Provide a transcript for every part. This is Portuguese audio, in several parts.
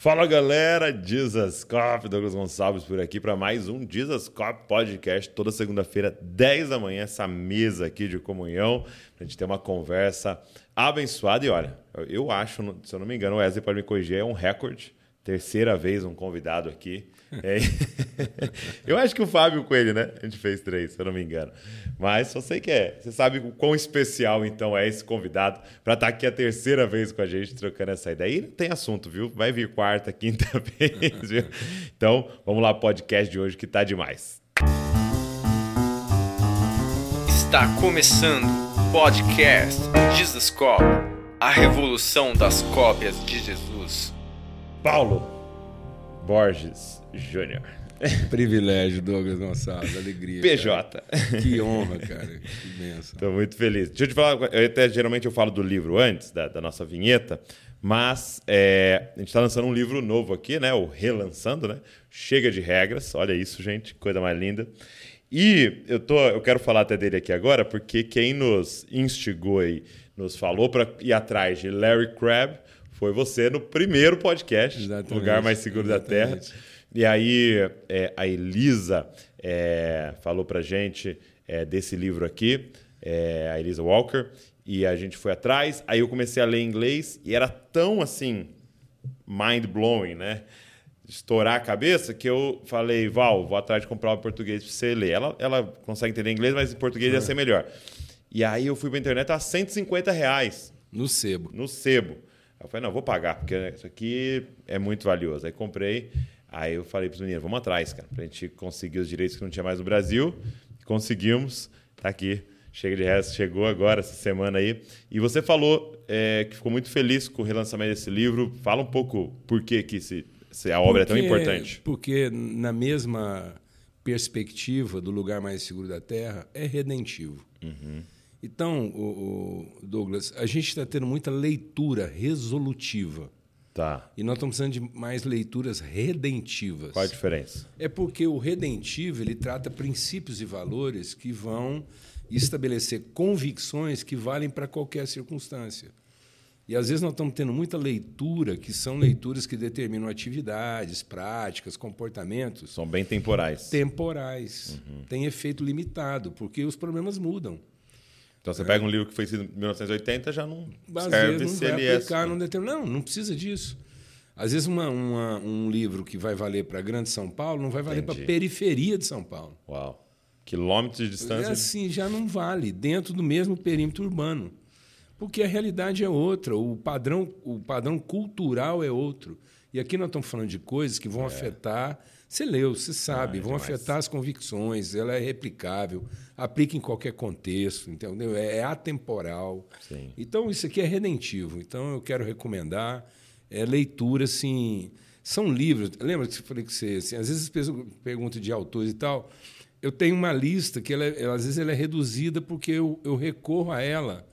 Fala galera, Jesus Cop, Douglas Gonçalves por aqui para mais um Jesus Cop Podcast, toda segunda-feira, 10 da manhã, essa mesa aqui de comunhão, pra gente ter uma conversa abençoada. E olha, eu acho, se eu não me engano, o Wesley pode me corrigir, é um recorde, terceira vez um convidado aqui. É. eu acho que o Fábio Coelho, né? A gente fez três, se eu não me engano. Mas só sei que é. Você sabe o quão especial, então, é esse convidado para estar tá aqui a terceira vez com a gente, trocando essa ideia. E não tem assunto, viu? Vai vir quarta, quinta vez, viu? Então, vamos lá, podcast de hoje que tá demais. Está começando o podcast Jesus Cop, a revolução das cópias de Jesus. Paulo Borges Júnior. Privilégio, Douglas Gonçalves, alegria. PJ. Cara. Que honra, cara. Que benção. Estou muito feliz. Deixa eu te falar, eu até, geralmente eu falo do livro antes, da, da nossa vinheta, mas é, a gente está lançando um livro novo aqui, né? O relançando, né? Chega de regras. Olha isso, gente, coisa mais linda. E eu, tô, eu quero falar até dele aqui agora, porque quem nos instigou e nos falou para ir atrás de Larry Crabb foi você no primeiro podcast, Exatamente. Lugar Mais Seguro Exatamente. da Terra. E aí é, a Elisa é, falou pra gente é, desse livro aqui, é, a Elisa Walker, e a gente foi atrás. Aí eu comecei a ler inglês e era tão assim, mind-blowing, né? Estourar a cabeça que eu falei, Val, vou atrás de comprar o português pra você ler. Ela, ela consegue entender inglês, mas em português ia ser melhor. E aí eu fui pra internet a 150 reais. No sebo. No sebo. Eu falei, não, vou pagar, porque isso aqui é muito valioso. Aí comprei. Aí eu falei para os meninos, vamos atrás, cara, para a gente conseguir os direitos que não tinha mais no Brasil. Conseguimos, tá aqui. Chega de resto, chegou agora essa semana aí. E você falou é, que ficou muito feliz com o relançamento desse livro. Fala um pouco por que, que esse, a obra porque, é tão importante. Porque na mesma perspectiva do lugar mais seguro da Terra, é redentivo. Uhum. Então, o, o Douglas, a gente está tendo muita leitura resolutiva Tá. E nós estamos precisando de mais leituras redentivas. Qual a diferença? É porque o redentivo ele trata princípios e valores que vão estabelecer convicções que valem para qualquer circunstância. E às vezes nós estamos tendo muita leitura que são leituras que determinam atividades, práticas, comportamentos. São bem temporais. Temporais. Uhum. Tem efeito limitado, porque os problemas mudam. Então você é. pega um livro que foi escrito em 1980, já não Às serve não se vai ele aplicar, é. Não, determin... não, não precisa disso. Às vezes uma, uma, um livro que vai valer para Grande São Paulo não vai valer para a periferia de São Paulo. Uau. Quilômetros de distância. É assim, já não vale, dentro do mesmo perímetro urbano. Porque a realidade é outra, o padrão, o padrão cultural é outro. E aqui nós estamos falando de coisas que vão é. afetar você leu, você sabe, ah, é vão demais. afetar as convicções, ela é replicável, aplica em qualquer contexto, entendeu? É, é atemporal. Sim. Então, isso aqui é redentivo. Então, eu quero recomendar é, leitura, assim. São livros. Lembra que eu falei que você. Assim, às vezes as pessoas perguntam de autores e tal. Eu tenho uma lista que ela, ela às vezes ela é reduzida porque eu, eu recorro a ela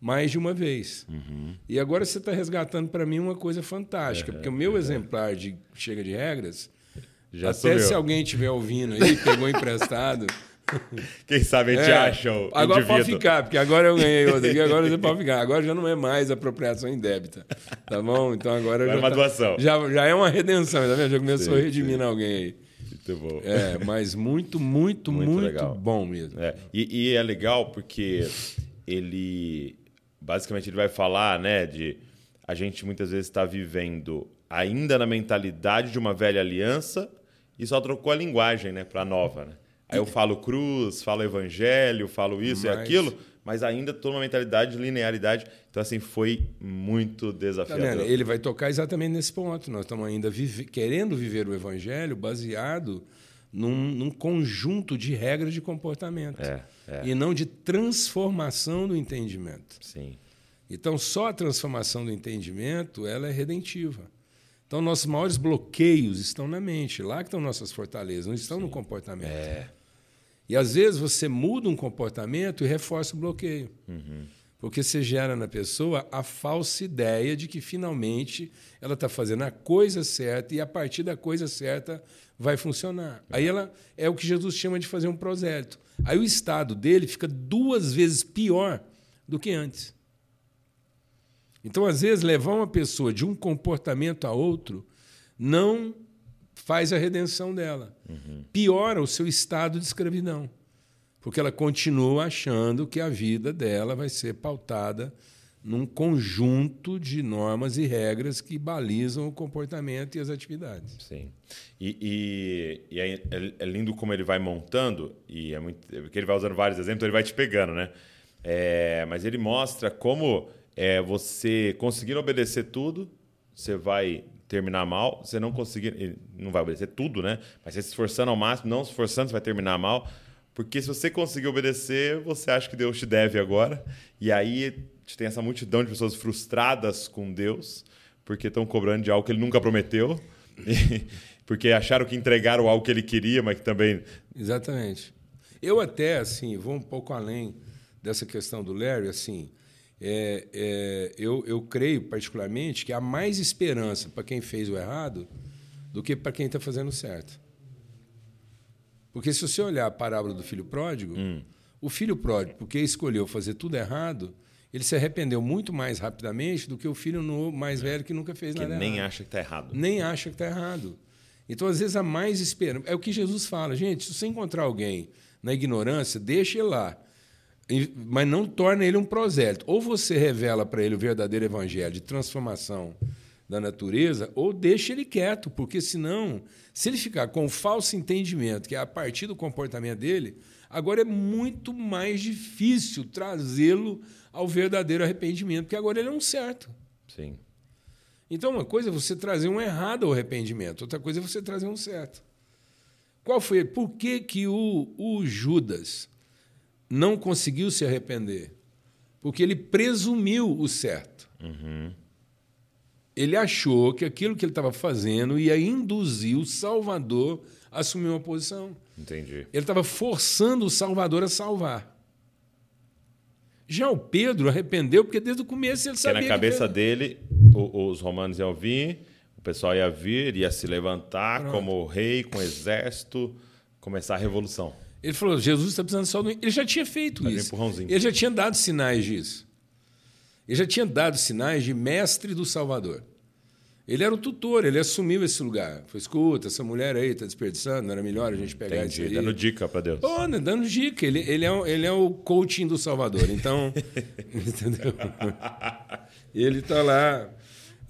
mais de uma vez. Uhum. E agora você está resgatando para mim uma coisa fantástica, é, porque o meu é. exemplar de Chega de Regras já Até se alguém estiver ouvindo aí, pegou emprestado. Quem sabe a gente é, acha o Agora indivíduo. pode ficar, porque agora eu ganhei outro aqui, agora você pode ficar. Agora já não é mais apropriação indébita. Tá bom? Então agora já. É uma tá, doação. Já, já é uma redenção, tá vendo? Já começou sim, a redimir alguém aí. Muito bom. É, mas muito, muito, muito, muito bom mesmo. É. E, e é legal porque ele. Basicamente, ele vai falar, né, de. A gente muitas vezes está vivendo ainda na mentalidade de uma velha aliança e só trocou a linguagem né, para nova. Né? Aí eu falo cruz, falo evangelho, falo isso mas... e aquilo, mas ainda toda uma mentalidade de linearidade. Então, assim, foi muito desafiador. Tá Ele vai tocar exatamente nesse ponto. Nós estamos ainda vive... querendo viver o evangelho baseado num, num, conjunto de regras de comportamento. É, é. E não de transformação do entendimento. Sim. Então, só a transformação do entendimento ela é redentiva. Então, nossos maiores bloqueios estão na mente, lá que estão nossas fortalezas, não estão Sim. no comportamento. É. E às vezes você muda um comportamento e reforça o bloqueio. Uhum. Porque você gera na pessoa a falsa ideia de que finalmente ela está fazendo a coisa certa e a partir da coisa certa vai funcionar. É. Aí ela é o que Jesus chama de fazer um prosélito. Aí o estado dele fica duas vezes pior do que antes. Então, às vezes, levar uma pessoa de um comportamento a outro não faz a redenção dela. Piora o seu estado de escravidão. Porque ela continua achando que a vida dela vai ser pautada num conjunto de normas e regras que balizam o comportamento e as atividades. Sim. E, e, e é, é lindo como ele vai montando, e é muito. Porque ele vai usando vários exemplos, então ele vai te pegando, né? É, mas ele mostra como é, você conseguindo obedecer tudo, você vai terminar mal. Você não conseguir. Não vai obedecer tudo, né? Mas você se esforçando ao máximo, não se esforçando, você vai terminar mal. Porque se você conseguir obedecer, você acha que Deus te deve agora. E aí tem essa multidão de pessoas frustradas com Deus, porque estão cobrando de algo que ele nunca prometeu, porque acharam que entregaram algo que ele queria, mas que também. Exatamente. Eu até, assim, vou um pouco além dessa questão do Larry, assim. É, é, eu, eu creio, particularmente, que há mais esperança para quem fez o errado do que para quem está fazendo certo. Porque se você olhar a parábola do filho pródigo, hum. o filho pródigo, porque escolheu fazer tudo errado, ele se arrependeu muito mais rapidamente do que o filho mais velho que nunca fez que nada nem errado. acha que está errado. Nem acha que está errado. Então, às vezes, a mais esperança. É o que Jesus fala, gente. Se você encontrar alguém na ignorância, deixe ele lá. Mas não torne ele um prosélito. Ou você revela para ele o verdadeiro evangelho de transformação da natureza, ou deixe ele quieto, porque senão, se ele ficar com o falso entendimento, que é a partir do comportamento dele, agora é muito mais difícil trazê-lo ao verdadeiro arrependimento, porque agora ele é um certo. Sim. Então, uma coisa é você trazer um errado ao arrependimento, outra coisa é você trazer um certo. Qual foi? Por que, que o, o Judas não conseguiu se arrepender? Porque ele presumiu o certo. Uhum. Ele achou que aquilo que ele estava fazendo ia induzir o Salvador a assumir uma posição. Entendi. Ele estava forçando o Salvador a salvar. Já o Pedro arrependeu porque desde o começo ele sabia que na cabeça dele os romanos iam vir, o pessoal ia vir, ia se levantar Pronto. como rei, com exército, começar a revolução. Ele falou: Jesus está precisando só do. Ele já tinha feito Mas isso. Ele já tinha dado sinais disso. Ele já tinha dado sinais de mestre do Salvador. Ele era o tutor, ele assumiu esse lugar. Foi, escuta, essa mulher aí está desperdiçando, não era melhor a gente pegar Entendi, isso aí. dando dica para Deus. Oh, dando dica. Ele, ele, é, ele é o coaching do Salvador. Então, entendeu? Ele está lá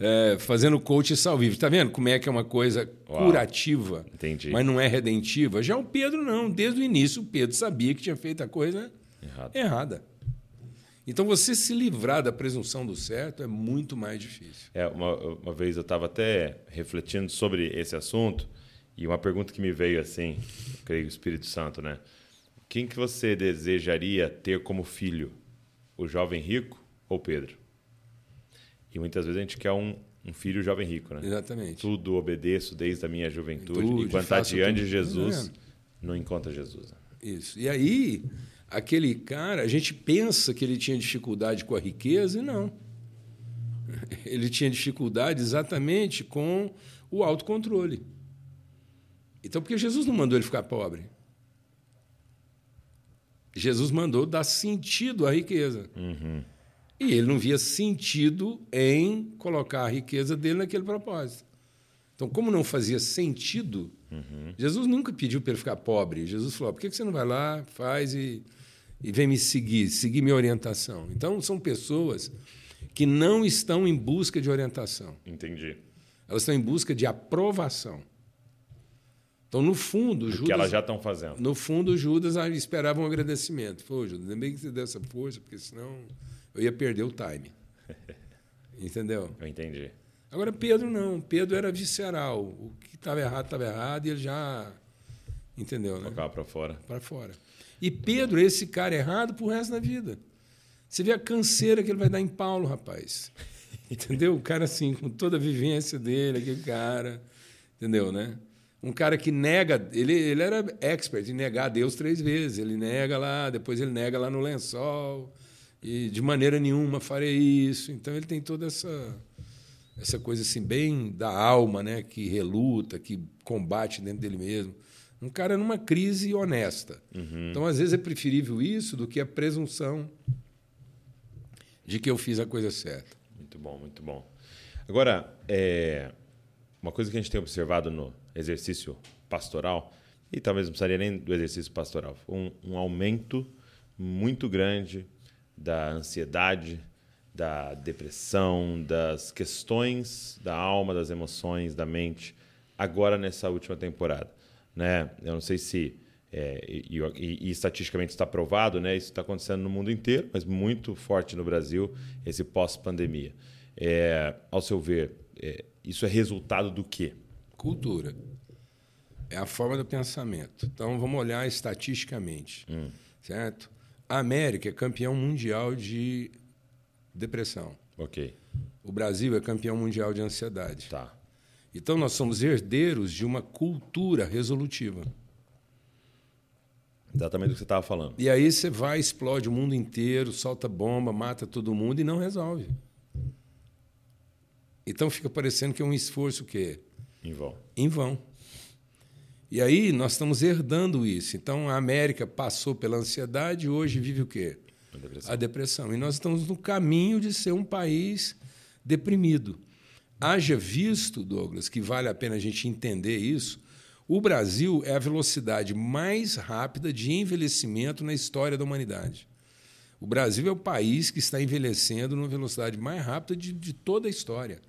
é, fazendo coaching salvífico. Está vendo como é que é uma coisa Uau. curativa, Entendi. mas não é redentiva? Já o Pedro não. Desde o início, o Pedro sabia que tinha feito a coisa Errado. errada. Então, você se livrar da presunção do certo é muito mais difícil. É, uma, uma vez eu estava até refletindo sobre esse assunto e uma pergunta que me veio assim, creio o Espírito Santo, né? Quem que você desejaria ter como filho? O jovem rico ou Pedro? E muitas vezes a gente quer um, um filho jovem rico, né? Exatamente. Tudo obedeço desde a minha juventude. Tudo, e quando está diante de Jesus, não encontra Jesus. Né? Isso. E aí, aquele cara, a gente pensa que ele tinha dificuldade com a riqueza e não. Ele tinha dificuldade exatamente com o autocontrole. Então, por que Jesus não mandou ele ficar pobre? Jesus mandou dar sentido à riqueza. Uhum. E ele não via sentido em colocar a riqueza dele naquele propósito. Então, como não fazia sentido, uhum. Jesus nunca pediu para ele ficar pobre. Jesus falou: por que você não vai lá, faz e e vem me seguir, seguir minha orientação. Então, são pessoas que não estão em busca de orientação. Entendi. Elas estão em busca de aprovação. Então, no fundo, o Judas. que elas já estão fazendo. No fundo, Judas esperava um agradecimento. Pô, Judas, ainda bem que você deu essa força, porque senão eu ia perder o time. Entendeu? Eu entendi. Agora, Pedro não. Pedro era visceral. O que estava errado, estava errado, e ele já. Entendeu, né? Colocava para fora. Para fora. E Pedro esse cara errado pro resto da vida. Você vê a canseira que ele vai dar em Paulo, rapaz. Entendeu? O cara, assim, com toda a vivência dele, aquele cara. Entendeu, né? Um cara que nega. Ele, ele era expert em negar Deus três vezes. Ele nega lá, depois ele nega lá no lençol. E de maneira nenhuma farei isso. Então ele tem toda essa essa coisa assim bem da alma, né, que reluta, que combate dentro dele mesmo. Um cara numa crise honesta. Uhum. Então, às vezes, é preferível isso do que a presunção de que eu fiz a coisa certa. Muito bom, muito bom. Agora, é... uma coisa que a gente tem observado no exercício pastoral, e talvez não precisaria nem do exercício pastoral, um, um aumento muito grande da ansiedade, da depressão, das questões da alma, das emoções, da mente, agora nessa última temporada. Né? Eu não sei se, é, e, e, e, estatisticamente está provado, né? isso está acontecendo no mundo inteiro, mas muito forte no Brasil, esse pós-pandemia. É, ao seu ver, é, isso é resultado do quê? Cultura. É a forma do pensamento. Então, vamos olhar estatisticamente. Hum. Certo? A América é campeão mundial de depressão. Ok. O Brasil é campeão mundial de ansiedade. Tá. Então nós somos herdeiros de uma cultura resolutiva. Exatamente o que você estava falando. E aí você vai, explode o mundo inteiro, solta bomba, mata todo mundo e não resolve. Então fica parecendo que é um esforço que em vão. Em vão. E aí nós estamos herdando isso. Então a América passou pela ansiedade e hoje vive o quê? A depressão. A depressão. E nós estamos no caminho de ser um país deprimido. Haja visto, Douglas, que vale a pena a gente entender isso. O Brasil é a velocidade mais rápida de envelhecimento na história da humanidade. O Brasil é o país que está envelhecendo numa velocidade mais rápida de, de toda a história.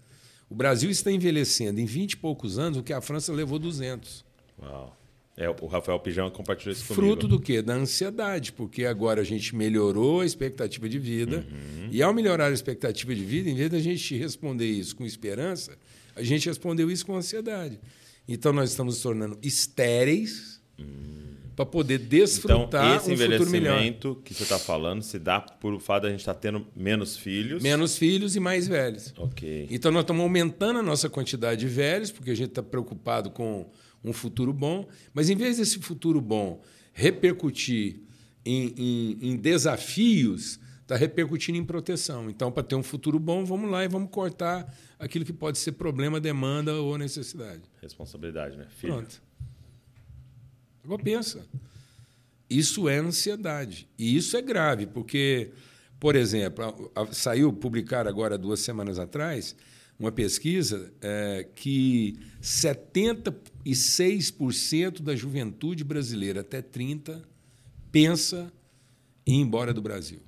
O Brasil está envelhecendo em 20 e poucos anos o que a França levou 200. Uau. É, o Rafael Pijão compartilhou isso comigo. Fruto do quê? Da ansiedade, porque agora a gente melhorou a expectativa de vida. Uhum. E ao melhorar a expectativa de vida, em vez da gente responder isso com esperança, a gente respondeu isso com ansiedade. Então nós estamos nos tornando estéreis uhum. para poder desfrutar então, esse um envelhecimento que você está falando se dá por o fato de a gente estar tá tendo menos filhos. Menos filhos e mais velhos. Ok. Então nós estamos aumentando a nossa quantidade de velhos, porque a gente está preocupado com um futuro bom, mas em vez desse futuro bom repercutir em, em, em desafios, está repercutindo em proteção. Então, para ter um futuro bom, vamos lá e vamos cortar aquilo que pode ser problema, demanda ou necessidade. Responsabilidade, né? Filho. Pronto. Agora pensa. Isso é ansiedade. E isso é grave, porque, por exemplo, saiu publicar agora duas semanas atrás uma pesquisa é, que 76% da juventude brasileira até 30 pensa em ir embora do Brasil.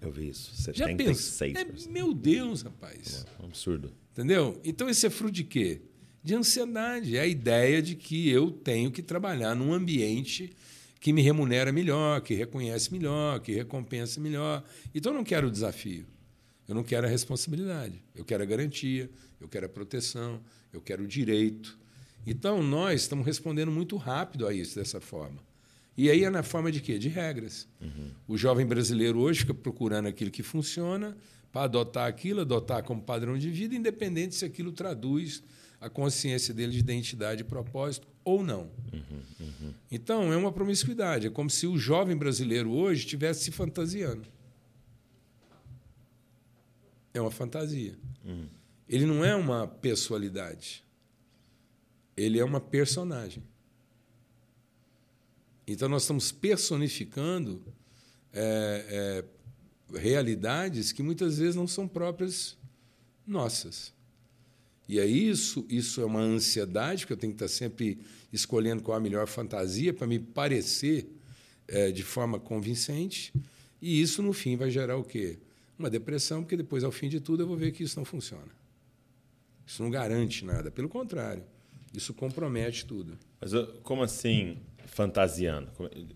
Eu vi isso. 76%. Já pensa? É, meu Deus, rapaz. É um absurdo. Entendeu? Então, esse é fruto de quê? De ansiedade. É a ideia de que eu tenho que trabalhar num ambiente que me remunera melhor, que reconhece melhor, que recompensa melhor. Então, eu não quero o desafio. Eu não quero a responsabilidade, eu quero a garantia, eu quero a proteção, eu quero o direito. Então, nós estamos respondendo muito rápido a isso dessa forma. E aí é na forma de quê? De regras. Uhum. O jovem brasileiro hoje fica procurando aquilo que funciona para adotar aquilo, adotar como padrão de vida, independente se aquilo traduz a consciência dele de identidade e propósito ou não. Uhum, uhum. Então, é uma promiscuidade. É como se o jovem brasileiro hoje estivesse se fantasiando é uma fantasia. Uhum. Ele não é uma pessoalidade. Ele é uma personagem. Então, nós estamos personificando é, é, realidades que muitas vezes não são próprias nossas. E é isso, isso é uma ansiedade, porque eu tenho que estar sempre escolhendo qual a melhor fantasia para me parecer é, de forma convincente. E isso, no fim, vai gerar o quê? Uma depressão, porque depois, ao fim de tudo, eu vou ver que isso não funciona. Isso não garante nada. Pelo contrário, isso compromete tudo. Mas como assim fantasiando?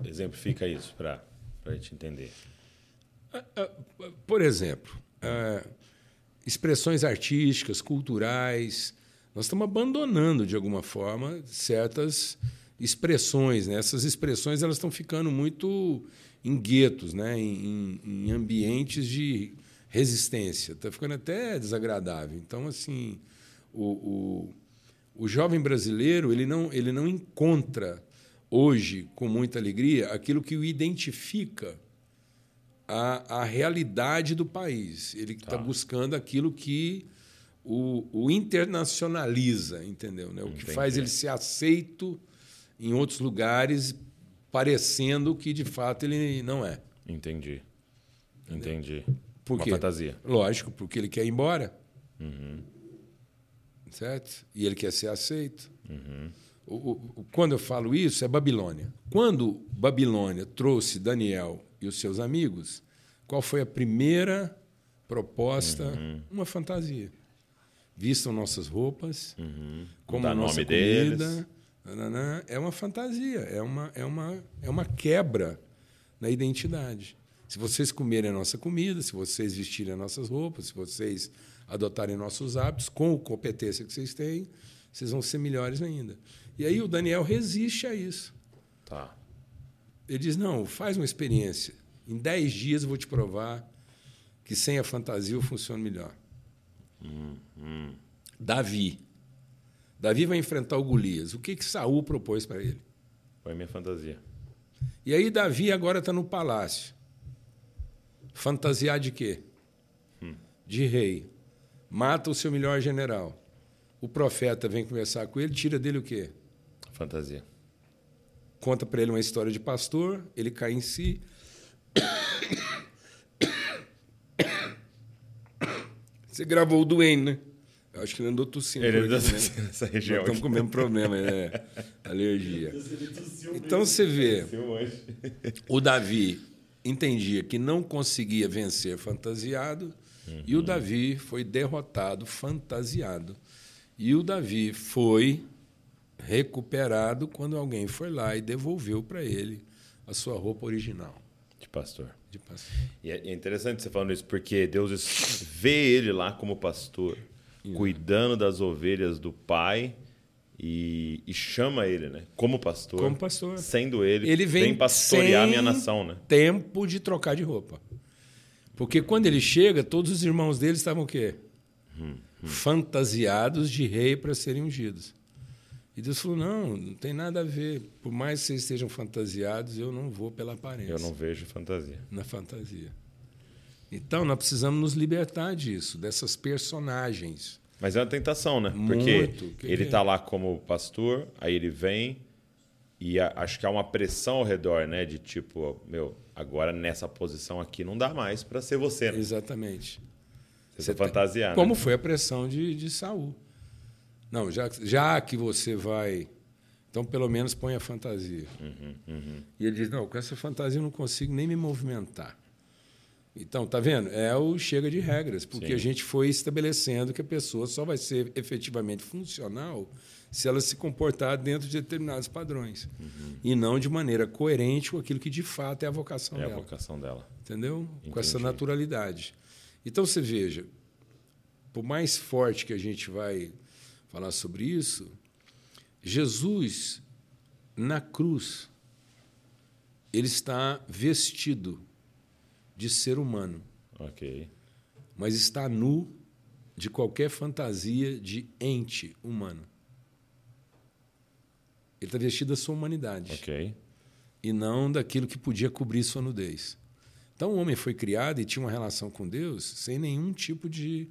Exemplifica isso para a gente entender. Ah, ah, por exemplo, ah, expressões artísticas, culturais. Nós estamos abandonando, de alguma forma, certas expressões. Né? Essas expressões elas estão ficando muito em guetos, né? em, em ambientes de resistência. Está ficando até desagradável. Então, assim, o, o, o jovem brasileiro ele não, ele não encontra hoje, com muita alegria, aquilo que o identifica a, a realidade do país. Ele está tá buscando aquilo que o, o internacionaliza, entendeu? Né? O que faz ele ser aceito em outros lugares parecendo que de fato ele não é. Entendi. Entendi. Por Uma quê? fantasia. Lógico, porque ele quer ir embora. Uhum. certo? E ele quer ser aceito. O, o, quando eu falo isso, é Babilônia. Quando Babilônia trouxe Daniel e os seus amigos, qual foi a primeira proposta? Uhum. Uma fantasia. Vistam nossas roupas, como Dá a nossa comida. deles. É uma fantasia, é uma, é, uma, é uma quebra na identidade. Se vocês comerem a nossa comida, se vocês vestirem as nossas roupas, se vocês adotarem nossos hábitos, com a competência que vocês têm, vocês vão ser melhores ainda. E aí o Daniel resiste a isso. Tá. Ele diz: não, faz uma experiência. Em 10 dias eu vou te provar que sem a fantasia eu funciono melhor. Davi. Davi vai enfrentar o Golias. O que, que Saul propôs para ele? Foi minha fantasia. E aí Davi agora está no palácio. Fantasiar de quê? De rei. Mata o seu melhor general. O profeta vem conversar com ele, tira dele o quê? Fantasia. Conta para ele uma história de pastor, ele cai em si. Você gravou o Duane, né? Eu acho que ele andou tossindo. Ele andou tossindo nessa região Estamos com o mesmo problema, né? Alergia. Então você vê, o Davi entendia que não conseguia vencer fantasiado, e o Davi foi derrotado fantasiado. E o Davi foi recuperado quando alguém foi lá e devolveu para ele a sua roupa original De pastor. de pastor. E é interessante você falando isso, porque Deus vê ele lá como pastor, cuidando das ovelhas do pai e, e chama ele, né? Como pastor. Como pastor. Sendo ele, Ele vem pastorear a minha nação, né? tempo de trocar de roupa. Porque quando ele chega, todos os irmãos dele estavam o quê? Fantasiados de rei para serem ungidos. E Deus falou: não, não tem nada a ver. Por mais que vocês estejam fantasiados, eu não vou pela aparência. Eu não vejo fantasia. Na fantasia. Então, nós precisamos nos libertar disso, dessas personagens. Mas é uma tentação, né? Porque Muito. Ele tá lá como pastor, aí ele vem e a- acho que há uma pressão ao redor, né? De tipo, meu, agora nessa posição aqui não dá mais para ser você, né? Exatamente. Você, Você tá fantasiar, Como né? foi a pressão de, de Saul. Não, já, já que você vai. Então, pelo menos põe a fantasia. Uhum, E ele diz: Não, com essa fantasia eu não consigo nem me movimentar. Então, tá vendo? É o chega de regras, porque Sim. a gente foi estabelecendo que a pessoa só vai ser efetivamente funcional se ela se comportar dentro de determinados padrões. E não de maneira coerente com aquilo que de fato é a vocação Uhum. É a dela vocação dela. entendeu? Com essa Entendi. naturalidade. Então você veja, por mais forte que a gente vai falar sobre isso, Jesus na cruz ele está vestido de ser humano, Ok. mas está nu de qualquer fantasia de ente humano. Ele está vestido da sua humanidade Ok. e não daquilo que podia cobrir sua nudez. Então o homem foi criado e tinha uma relação com Deus sem nenhum tipo de.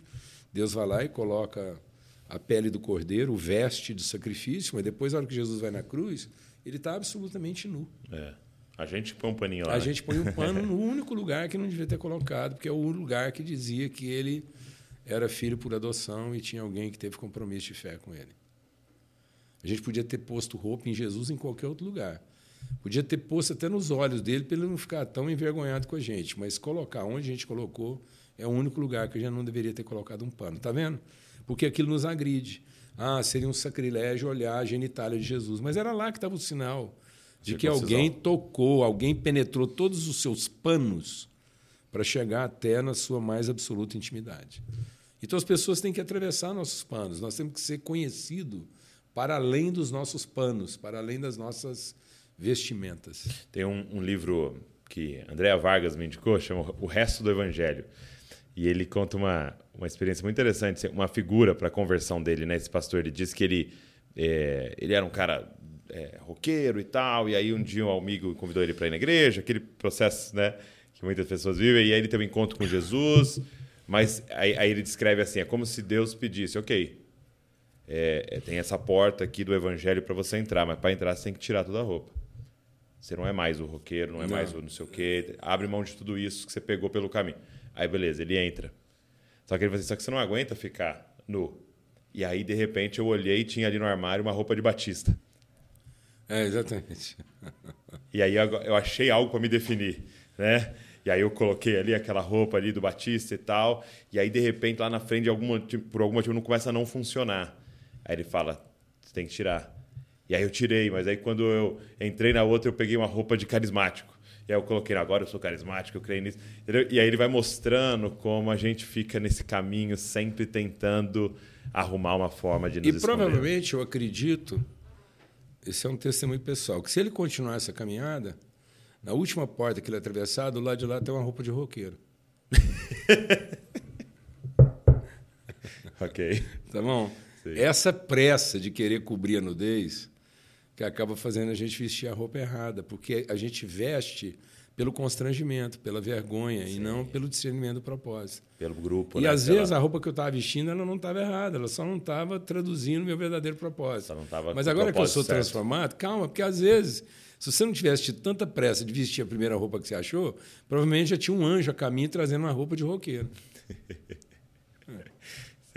Deus vai lá e coloca a pele do cordeiro, o veste de sacrifício, mas depois, na hora que Jesus vai na cruz, ele está absolutamente nu. É. A gente põe um paninho lá. A né? gente põe um pano no único lugar que não devia ter colocado, porque é o lugar que dizia que ele era filho por adoção e tinha alguém que teve compromisso de fé com ele. A gente podia ter posto roupa em Jesus em qualquer outro lugar. Podia ter posto até nos olhos dele para ele não ficar tão envergonhado com a gente, mas colocar onde a gente colocou é o único lugar que a gente não deveria ter colocado um pano. Tá vendo? Porque aquilo nos agride. Ah, seria um sacrilégio olhar a genitália de Jesus, mas era lá que estava o sinal de que alguém tocou, alguém penetrou todos os seus panos para chegar até na sua mais absoluta intimidade. Então as pessoas têm que atravessar nossos panos, nós temos que ser conhecido para além dos nossos panos, para além das nossas vestimentas. Tem um, um livro que Andréa Vargas me indicou, chama O Resto do Evangelho. E ele conta uma, uma experiência muito interessante, uma figura para a conversão dele, né? Esse pastor, ele disse que ele, é, ele era um cara é, roqueiro e tal, e aí um dia um amigo convidou ele para ir na igreja, aquele processo, né? Que muitas pessoas vivem, e aí ele teve um encontro com Jesus, mas aí, aí ele descreve assim, é como se Deus pedisse, ok, é, é, tem essa porta aqui do evangelho para você entrar, mas para entrar você tem que tirar toda a roupa. Você não é mais o roqueiro, não é Não. mais o não sei o quê. Abre mão de tudo isso que você pegou pelo caminho. Aí, beleza, ele entra. Só que ele fala assim, só que você não aguenta ficar nu. E aí, de repente, eu olhei e tinha ali no armário uma roupa de Batista. É, exatamente. E aí eu achei algo para me definir, né? E aí eu coloquei ali aquela roupa ali do Batista e tal. E aí, de repente, lá na frente, algum motivo- por algum motivo, não começa a não funcionar. Aí ele fala, você tem que tirar. E aí eu tirei, mas aí quando eu entrei na outra, eu peguei uma roupa de carismático. E aí eu coloquei, agora eu sou carismático, eu creio nisso. E aí ele vai mostrando como a gente fica nesse caminho, sempre tentando arrumar uma forma de nos E esconder. provavelmente, eu acredito, esse é um testemunho pessoal, que se ele continuar essa caminhada, na última porta que ele atravessar, do lado de lá tem uma roupa de roqueiro. Ok. Tá bom? Sim. Essa pressa de querer cobrir a nudez que acaba fazendo a gente vestir a roupa errada, porque a gente veste pelo constrangimento, pela vergonha e não pelo discernimento do propósito. Pelo grupo, E né? às Sei vezes a roupa que eu estava vestindo ela não estava errada, ela só não estava traduzindo o meu verdadeiro propósito. Mas agora que eu sou certo. transformado, calma, porque às vezes, se você não tivesse tido tanta pressa de vestir a primeira roupa que você achou, provavelmente já tinha um anjo a caminho trazendo uma roupa de roqueiro.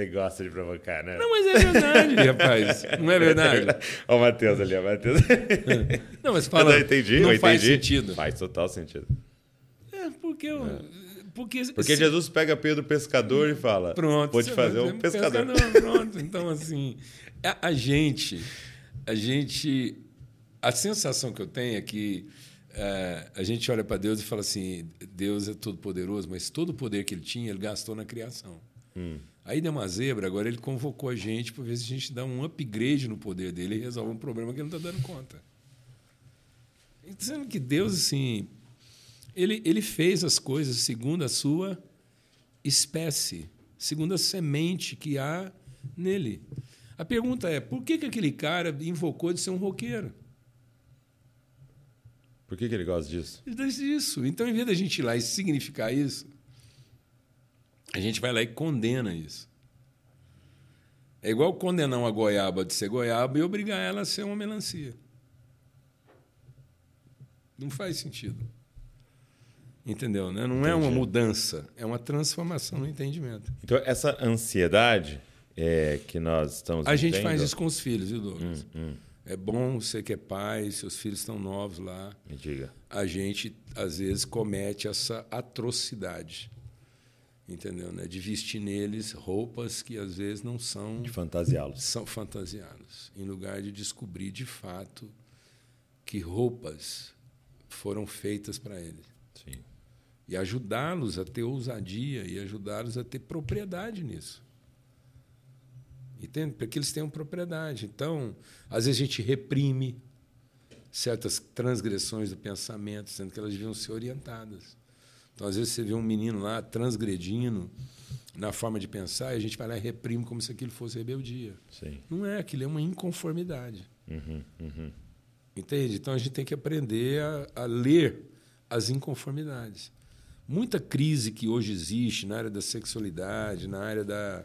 Você gosta de provocar, né? Não, mas é verdade, rapaz. Não é verdade? Olha o Matheus ali, ó. Matheus. Não, mas fala. eu entendi, não eu faz entendi. sentido. Faz total sentido. É, porque eu. Porque, Porque se- Jesus pega Pedro pescador e fala: Pronto. Vou te você fazer um pescador. Pronto. Então, assim, a, a gente, a gente, a sensação que eu tenho é que é, a gente olha para Deus e fala assim: Deus é todo poderoso, mas todo o poder que ele tinha, ele gastou na criação. Hum. Aí deu uma zebra, agora ele convocou a gente para ver se a gente dá um upgrade no poder dele e resolve um problema que ele não está dando conta. E Dizendo que Deus, assim, ele, ele fez as coisas segundo a sua espécie, segundo a semente que há nele. A pergunta é: por que, que aquele cara invocou de ser um roqueiro? Por que, que ele gosta disso? Ele diz isso. Então, em vez da gente ir lá e significar isso, a gente vai lá e condena isso. É igual condenar uma goiaba de ser goiaba e obrigar ela a ser uma melancia. Não faz sentido. Entendeu? Né? Não é uma Entendi. mudança, é uma transformação no entendimento. Então, essa ansiedade é, que nós estamos A gente faz isso com os filhos, viu, Douglas? Hum, É bom você que é pai, seus filhos estão novos lá. Me diga. a gente às vezes comete essa atrocidade, entendeu? Né? De vestir neles roupas que às vezes não são De fantasiá-los. são fantasiadas, em lugar de descobrir de fato que roupas foram feitas para eles Sim. e ajudá-los a ter ousadia e ajudá-los a ter propriedade nisso. Entende? Porque eles tenham propriedade. Então, às vezes a gente reprime certas transgressões do pensamento, sendo que elas deviam ser orientadas. Então, às vezes você vê um menino lá transgredindo na forma de pensar e a gente vai lá e reprime como se aquilo fosse rebeldia. Sim. Não é, aquilo é uma inconformidade. Uhum, uhum. Entende? Então a gente tem que aprender a, a ler as inconformidades. Muita crise que hoje existe na área da sexualidade, na área da,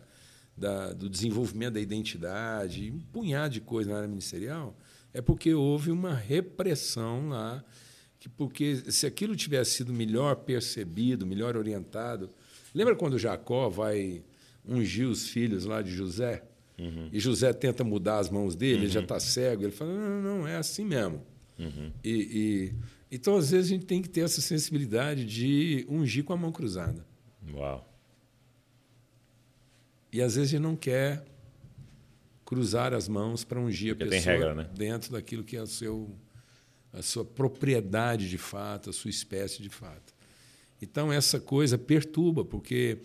da- do desenvolvimento da identidade, um punhado de coisa na área ministerial, é porque houve uma repressão lá. Que porque se aquilo tivesse sido melhor percebido, melhor orientado. Lembra quando Jacó vai ungir os filhos lá de José? E José tenta mudar as mãos dele, ele já está cego. Ele fala: não, não, não, é assim mesmo. E, e- então, às vezes, a gente tem que ter essa sensibilidade de ungir com a mão cruzada. Uau. E às vezes a gente não quer cruzar as mãos para ungir a Porque tem pessoa regra, né? dentro daquilo que é o seu, a sua propriedade de fato, a sua espécie de fato. Então, essa coisa perturba, porque,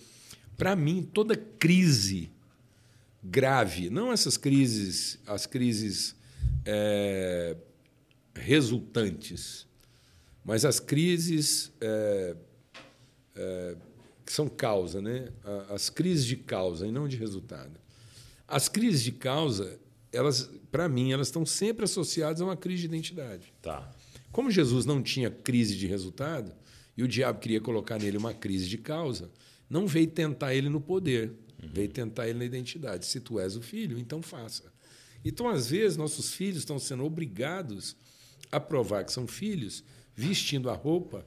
para mim, toda crise grave, não essas crises, as crises eh, resultantes, mas as crises eh, eh, que são causa, né? As crises de causa e não de resultado. As crises de causa, elas, para mim, elas estão sempre associadas a uma crise de identidade. Tá. Como Jesus não tinha crise de resultado e o diabo queria colocar nele uma crise de causa, não veio tentar ele no poder, veio tentar ele na identidade. Se tu és o filho, então faça. Então, às vezes, nossos filhos estão sendo obrigados a provar que são filhos, vestindo a roupa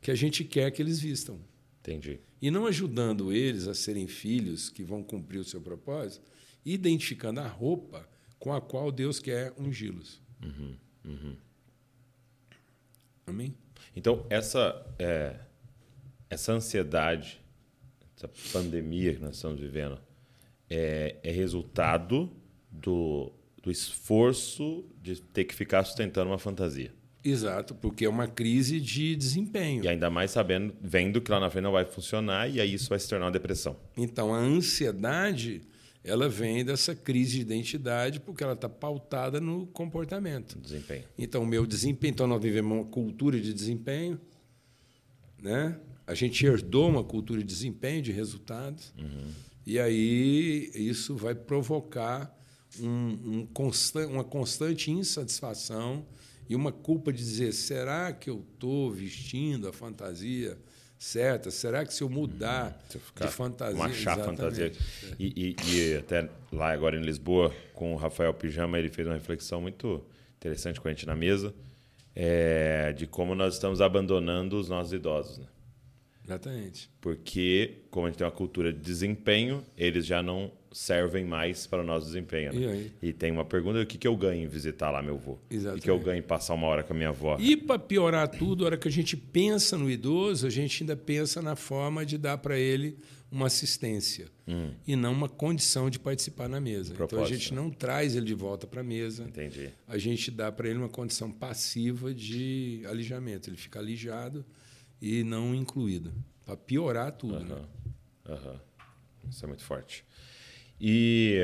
que a gente quer que eles vistam. Entendi. E não ajudando eles a serem filhos que vão cumprir o seu propósito identificando a roupa com a qual Deus quer ungí-los. Uhum, uhum. Amém? Então, essa, é, essa ansiedade, essa pandemia que nós estamos vivendo, é, é resultado do, do esforço de ter que ficar sustentando uma fantasia. Exato, porque é uma crise de desempenho. E ainda mais sabendo, vendo que lá na frente não vai funcionar e aí isso vai se tornar uma depressão. Então, a ansiedade ela vem dessa crise de identidade porque ela está pautada no comportamento. Desempenho. Então, o meu desempenho, então nós vivemos uma cultura de desempenho, né? A gente herdou uma cultura de desempenho, de resultados, uhum. e aí isso vai provocar um, um constan uma constante insatisfação e uma culpa de dizer: será que eu estou vestindo a fantasia? Certa? Será que se eu mudar se eu de fantasia... Uma chá fantasia. E, e, e, até lá agora em Lisboa, com o Rafael Pijama, ele fez uma reflexão muito interessante com a gente na mesa, é, de como nós estamos abandonando os nossos idosos. Né? Exatamente. Porque, como a gente tem uma cultura de desempenho, eles já não servem mais para o nosso desempenho. Né? E, e, tem uma pergunta: o que, que eu ganho em visitar lá meu avô? Exatamente. O que eu ganho em passar uma hora com a minha avó? E para piorar tudo, a hora que a gente pensa no idoso, a gente ainda pensa na forma de dar para ele uma assistência hum. e não uma condição de participar na mesa. Propósito. Então a gente não traz ele de volta para a mesa. Entendi. A gente dá para ele uma condição passiva de alijamento. Ele fica alijado e não incluído. Para piorar tudo. Uhum. Né? Uhum. Isso é muito forte. E,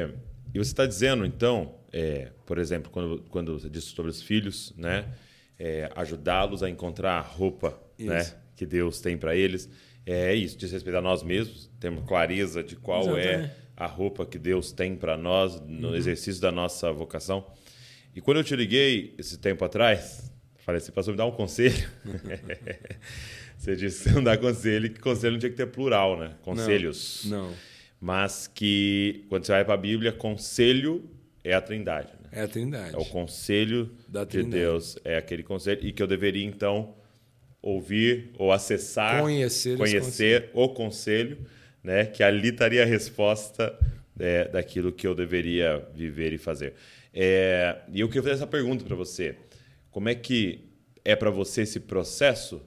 e você está dizendo, então, é, por exemplo, quando, quando você disse sobre os filhos, né, é, ajudá-los a encontrar a roupa né, que Deus tem para eles. É isso, diz respeito a nós mesmos, temos clareza de qual Exatamente. é a roupa que Deus tem para nós no uhum. exercício da nossa vocação. E quando eu te liguei esse tempo atrás, falei assim, pastor, me dá um conselho. você disse que não dá conselho, que conselho não tinha que ter plural, né? Conselhos. Não. não mas que quando você vai para a Bíblia, conselho é a Trindade. Né? É a Trindade. É o conselho da de Deus, é aquele conselho e que eu deveria então ouvir ou acessar, conhecer, conhecer o conselho, né? Que ali estaria a resposta é, daquilo que eu deveria viver e fazer. É, e eu queria fazer essa pergunta para você: como é que é para você esse processo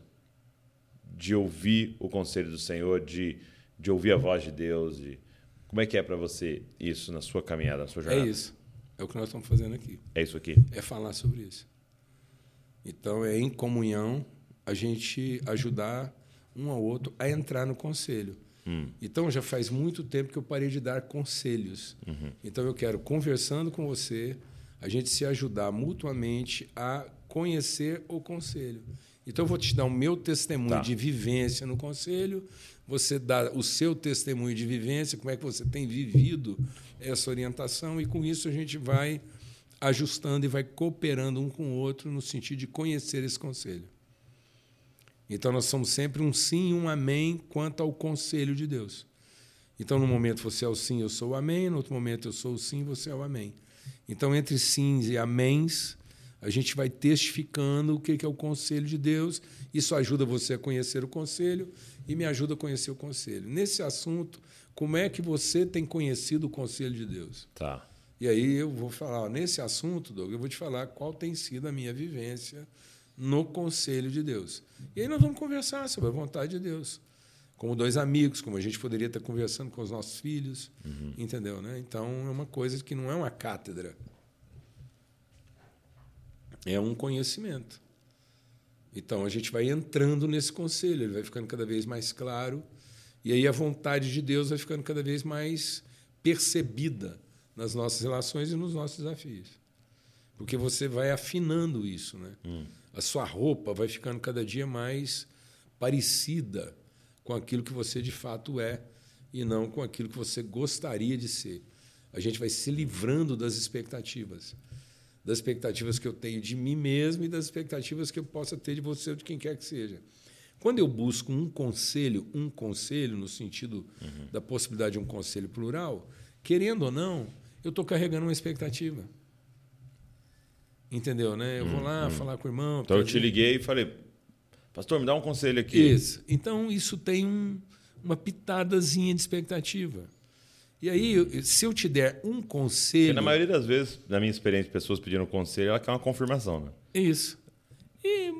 de ouvir o conselho do Senhor, de de ouvir a voz de Deus. De... Como é que é para você isso na sua caminhada, na sua jornada? É isso. É o que nós estamos fazendo aqui. É isso aqui. É falar sobre isso. Então, é em comunhão a gente ajudar um ao outro a entrar no conselho. Hum. Então, já faz muito tempo que eu parei de dar conselhos. Uhum. Então, eu quero, conversando com você, a gente se ajudar mutuamente a conhecer o conselho. Então, eu vou te dar o meu testemunho tá. de vivência no conselho você dá o seu testemunho de vivência, como é que você tem vivido essa orientação, e com isso a gente vai ajustando e vai cooperando um com o outro no sentido de conhecer esse conselho. Então nós somos sempre um sim e um amém quanto ao conselho de Deus. Então no momento você é o sim, eu sou o amém, no outro momento eu sou o sim, você é o amém. Então entre sims e améns, a gente vai testificando o que é o conselho de Deus. Isso ajuda você a conhecer o conselho e me ajuda a conhecer o conselho. Nesse assunto, como é que você tem conhecido o conselho de Deus? Tá. E aí eu vou falar, nesse assunto, Doug, eu vou te falar qual tem sido a minha vivência no conselho de Deus. E aí nós vamos conversar sobre a vontade de Deus. Como dois amigos, como a gente poderia estar conversando com os nossos filhos, uhum. entendeu? Né? Então é uma coisa que não é uma cátedra. É um conhecimento. Então a gente vai entrando nesse conselho, ele vai ficando cada vez mais claro, e aí a vontade de Deus vai ficando cada vez mais percebida nas nossas relações e nos nossos desafios. Porque você vai afinando isso, né? Hum. A sua roupa vai ficando cada dia mais parecida com aquilo que você de fato é e não com aquilo que você gostaria de ser. A gente vai se livrando das expectativas das expectativas que eu tenho de mim mesmo e das expectativas que eu possa ter de você ou de quem quer que seja. Quando eu busco um conselho, um conselho no sentido uhum. da possibilidade de um conselho plural, querendo ou não, eu estou carregando uma expectativa. Entendeu, né? Eu vou lá uhum. falar com o irmão. Então eu te liguei e falei, pastor, me dá um conselho aqui. Isso. Então isso tem um, uma pitadazinha de expectativa. E aí, se eu te der um Porque conselho. na maioria das vezes, na minha experiência, pessoas pedindo conselho, ela quer uma confirmação, né? Isso. E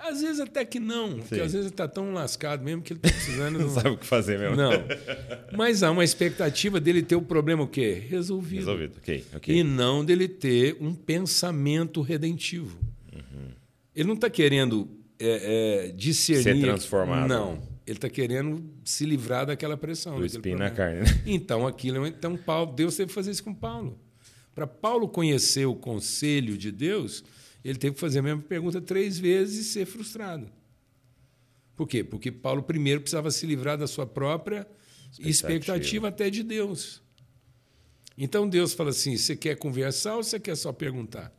às vezes até que não. Porque Sim. às vezes ele está tão lascado mesmo que ele está precisando. Não sabe o que fazer mesmo. Não. Mas há uma expectativa dele ter o problema o quê? Resolvido. Resolvido. Ok, ok. E não dele ter um pensamento redentivo. Uhum. Ele não está querendo é, é, discernir. Ser transformado. Não. Ele está querendo se livrar daquela pressão. Do espinho na problema. carne, né? Então, aquilo. Então, Paulo, Deus teve que fazer isso com Paulo. Para Paulo conhecer o conselho de Deus, ele teve que fazer a mesma pergunta três vezes e ser frustrado. Por quê? Porque Paulo primeiro precisava se livrar da sua própria expectativa, Expectativa. até de Deus. Então Deus fala assim: você quer conversar ou você quer só perguntar?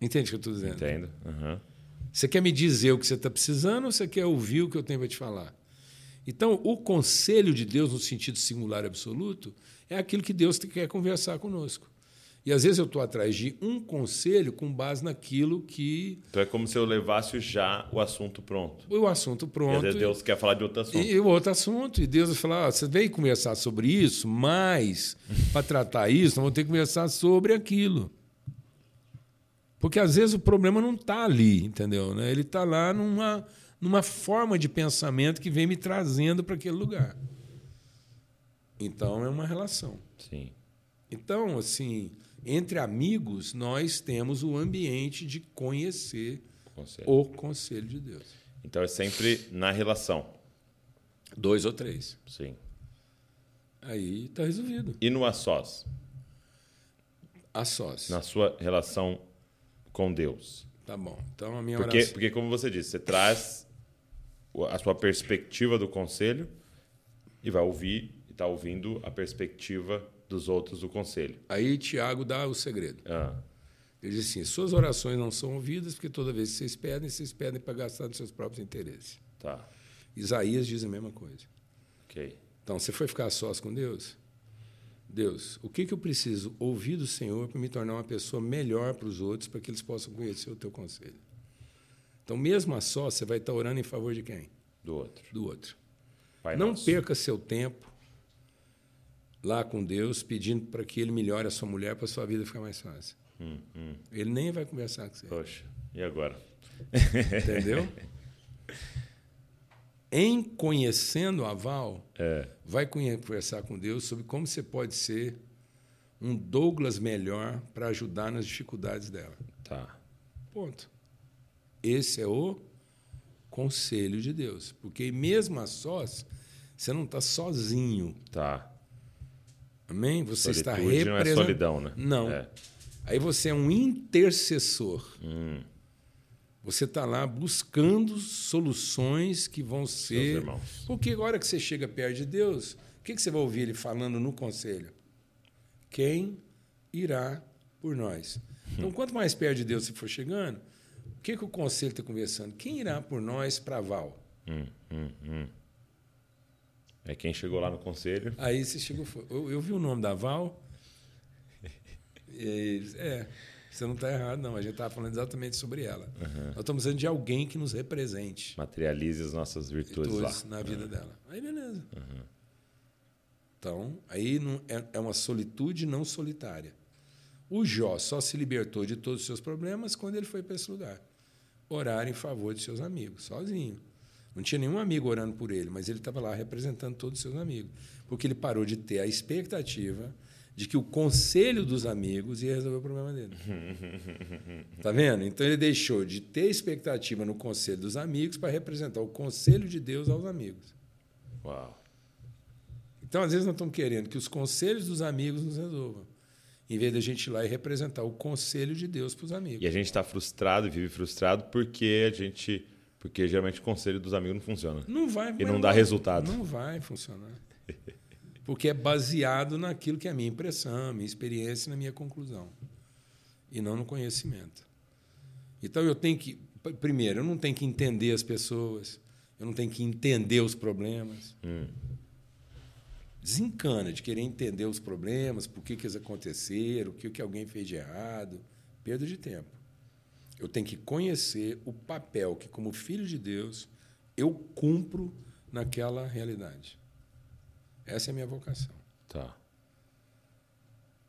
Entende o que eu estou dizendo? Entendo. Aham. Você quer me dizer o que você está precisando ou você quer ouvir o que eu tenho para te falar? Então, o conselho de Deus, no sentido singular e absoluto, é aquilo que Deus quer conversar conosco. E às vezes eu estou atrás de um conselho com base naquilo que Então é como se eu levasse já o assunto pronto. o assunto E às pronto. vezes Deus quer falar de outro assunto. E o outro assunto. E Deus vai falar: "Ah, você veio conversar sobre isso, mas para tratar isso, nós vamos ter que conversar sobre aquilo. Porque às vezes o problema não está ali, entendeu? né? Ele está lá numa, numa forma de pensamento que vem me trazendo para aquele lugar. Então é uma relação. Sim. Então, assim, entre amigos, nós temos o ambiente de conhecer Conselho. o conselho de Deus. Então é sempre na relação. Dois ou três. Sim. Aí está resolvido. E no a sós? A sós. Na sua relação com Deus. Tá bom. Então a minha Porque, oração. porque como você disse, você traz a sua perspectiva do conselho e vai ouvir e está ouvindo a perspectiva dos outros do conselho. Aí Tiago dá o segredo. Ah, Ele diz assim: suas orações não são ouvidas porque toda vez que vocês pedem, vocês pedem para gastar nos seus próprios interesses. tá. Isaías diz a mesma coisa. Ok. Então, você foi ficar sós com Deus? Deus, o que, que eu preciso ouvir do Senhor para me tornar uma pessoa melhor para os outros, para que eles possam conhecer o teu conselho? Então, mesmo a sós, você vai estar orando em favor de quem? Do outro. Do outro. Pai Não nosso. perca seu tempo lá com Deus pedindo para que ele melhore a sua mulher para a sua vida ficar mais fácil. Hum, hum. Ele nem vai conversar com você. Poxa, e agora? Entendeu? em conhecendo a Val, É. vai conversar com Deus sobre como você pode ser um Douglas melhor para ajudar nas dificuldades dela. Tá. Ponto. Esse é o conselho de Deus. Porque mesmo a sós, você não está sozinho. Tá. Amém? Você está Solitude não é representando. solidão, né? Não. É. Aí você é um intercessor. Hum, Você está lá buscando soluções que vão ser. Porque agora que você chega perto de Deus, o que, que você vai ouvir ele falando no conselho? Quem irá por nós? Então, quanto mais perto de Deus você for chegando, o que, que o conselho está conversando? Quem irá por nós para Val? hum, hum, hum. É quem chegou lá no conselho. Aí você chegou. Eu, eu vi o nome da Val. E, é, você não está errado, não. A gente estava falando exatamente sobre ela. Nós estamos falando de alguém que nos represente. Materialize as nossas virtudes lá. na vida dela. Aí beleza. Então, aí não, é, é uma solitude não solitária. O Jó só se libertou de todos os seus problemas quando ele foi para esse lugar. Orar em favor de seus amigos, sozinho. Não tinha nenhum amigo orando por ele, mas ele estava lá representando todos os seus amigos. Porque ele parou de ter a expectativa de que o conselho dos amigos ia resolver o problema dele. Tá vendo? Então ele deixou de ter expectativa no conselho dos amigos para representar o conselho de Deus aos amigos. Uau. Então, às vezes, nós estamos querendo que os conselhos dos amigos nos resolvam, em vez de a gente ir lá e representar o conselho de Deus para os amigos. E a gente está frustrado e vive frustrado porque a gente. Porque geralmente o conselho dos amigos não funciona. Não vai. E não dá resultado. Não vai funcionar. Porque é baseado naquilo que é a minha impressão, a minha experiência e na minha conclusão. E não no conhecimento. Então eu tenho que. Primeiro, eu não tenho que entender as pessoas, eu não tenho que entender os problemas. Hum. Desencana de querer entender os problemas, por que, que eles aconteceram, o que, que alguém fez de errado. Perda de tempo. Eu tenho que conhecer o papel que, como filho de Deus, eu cumpro naquela realidade. Essa é a minha vocação. Tá.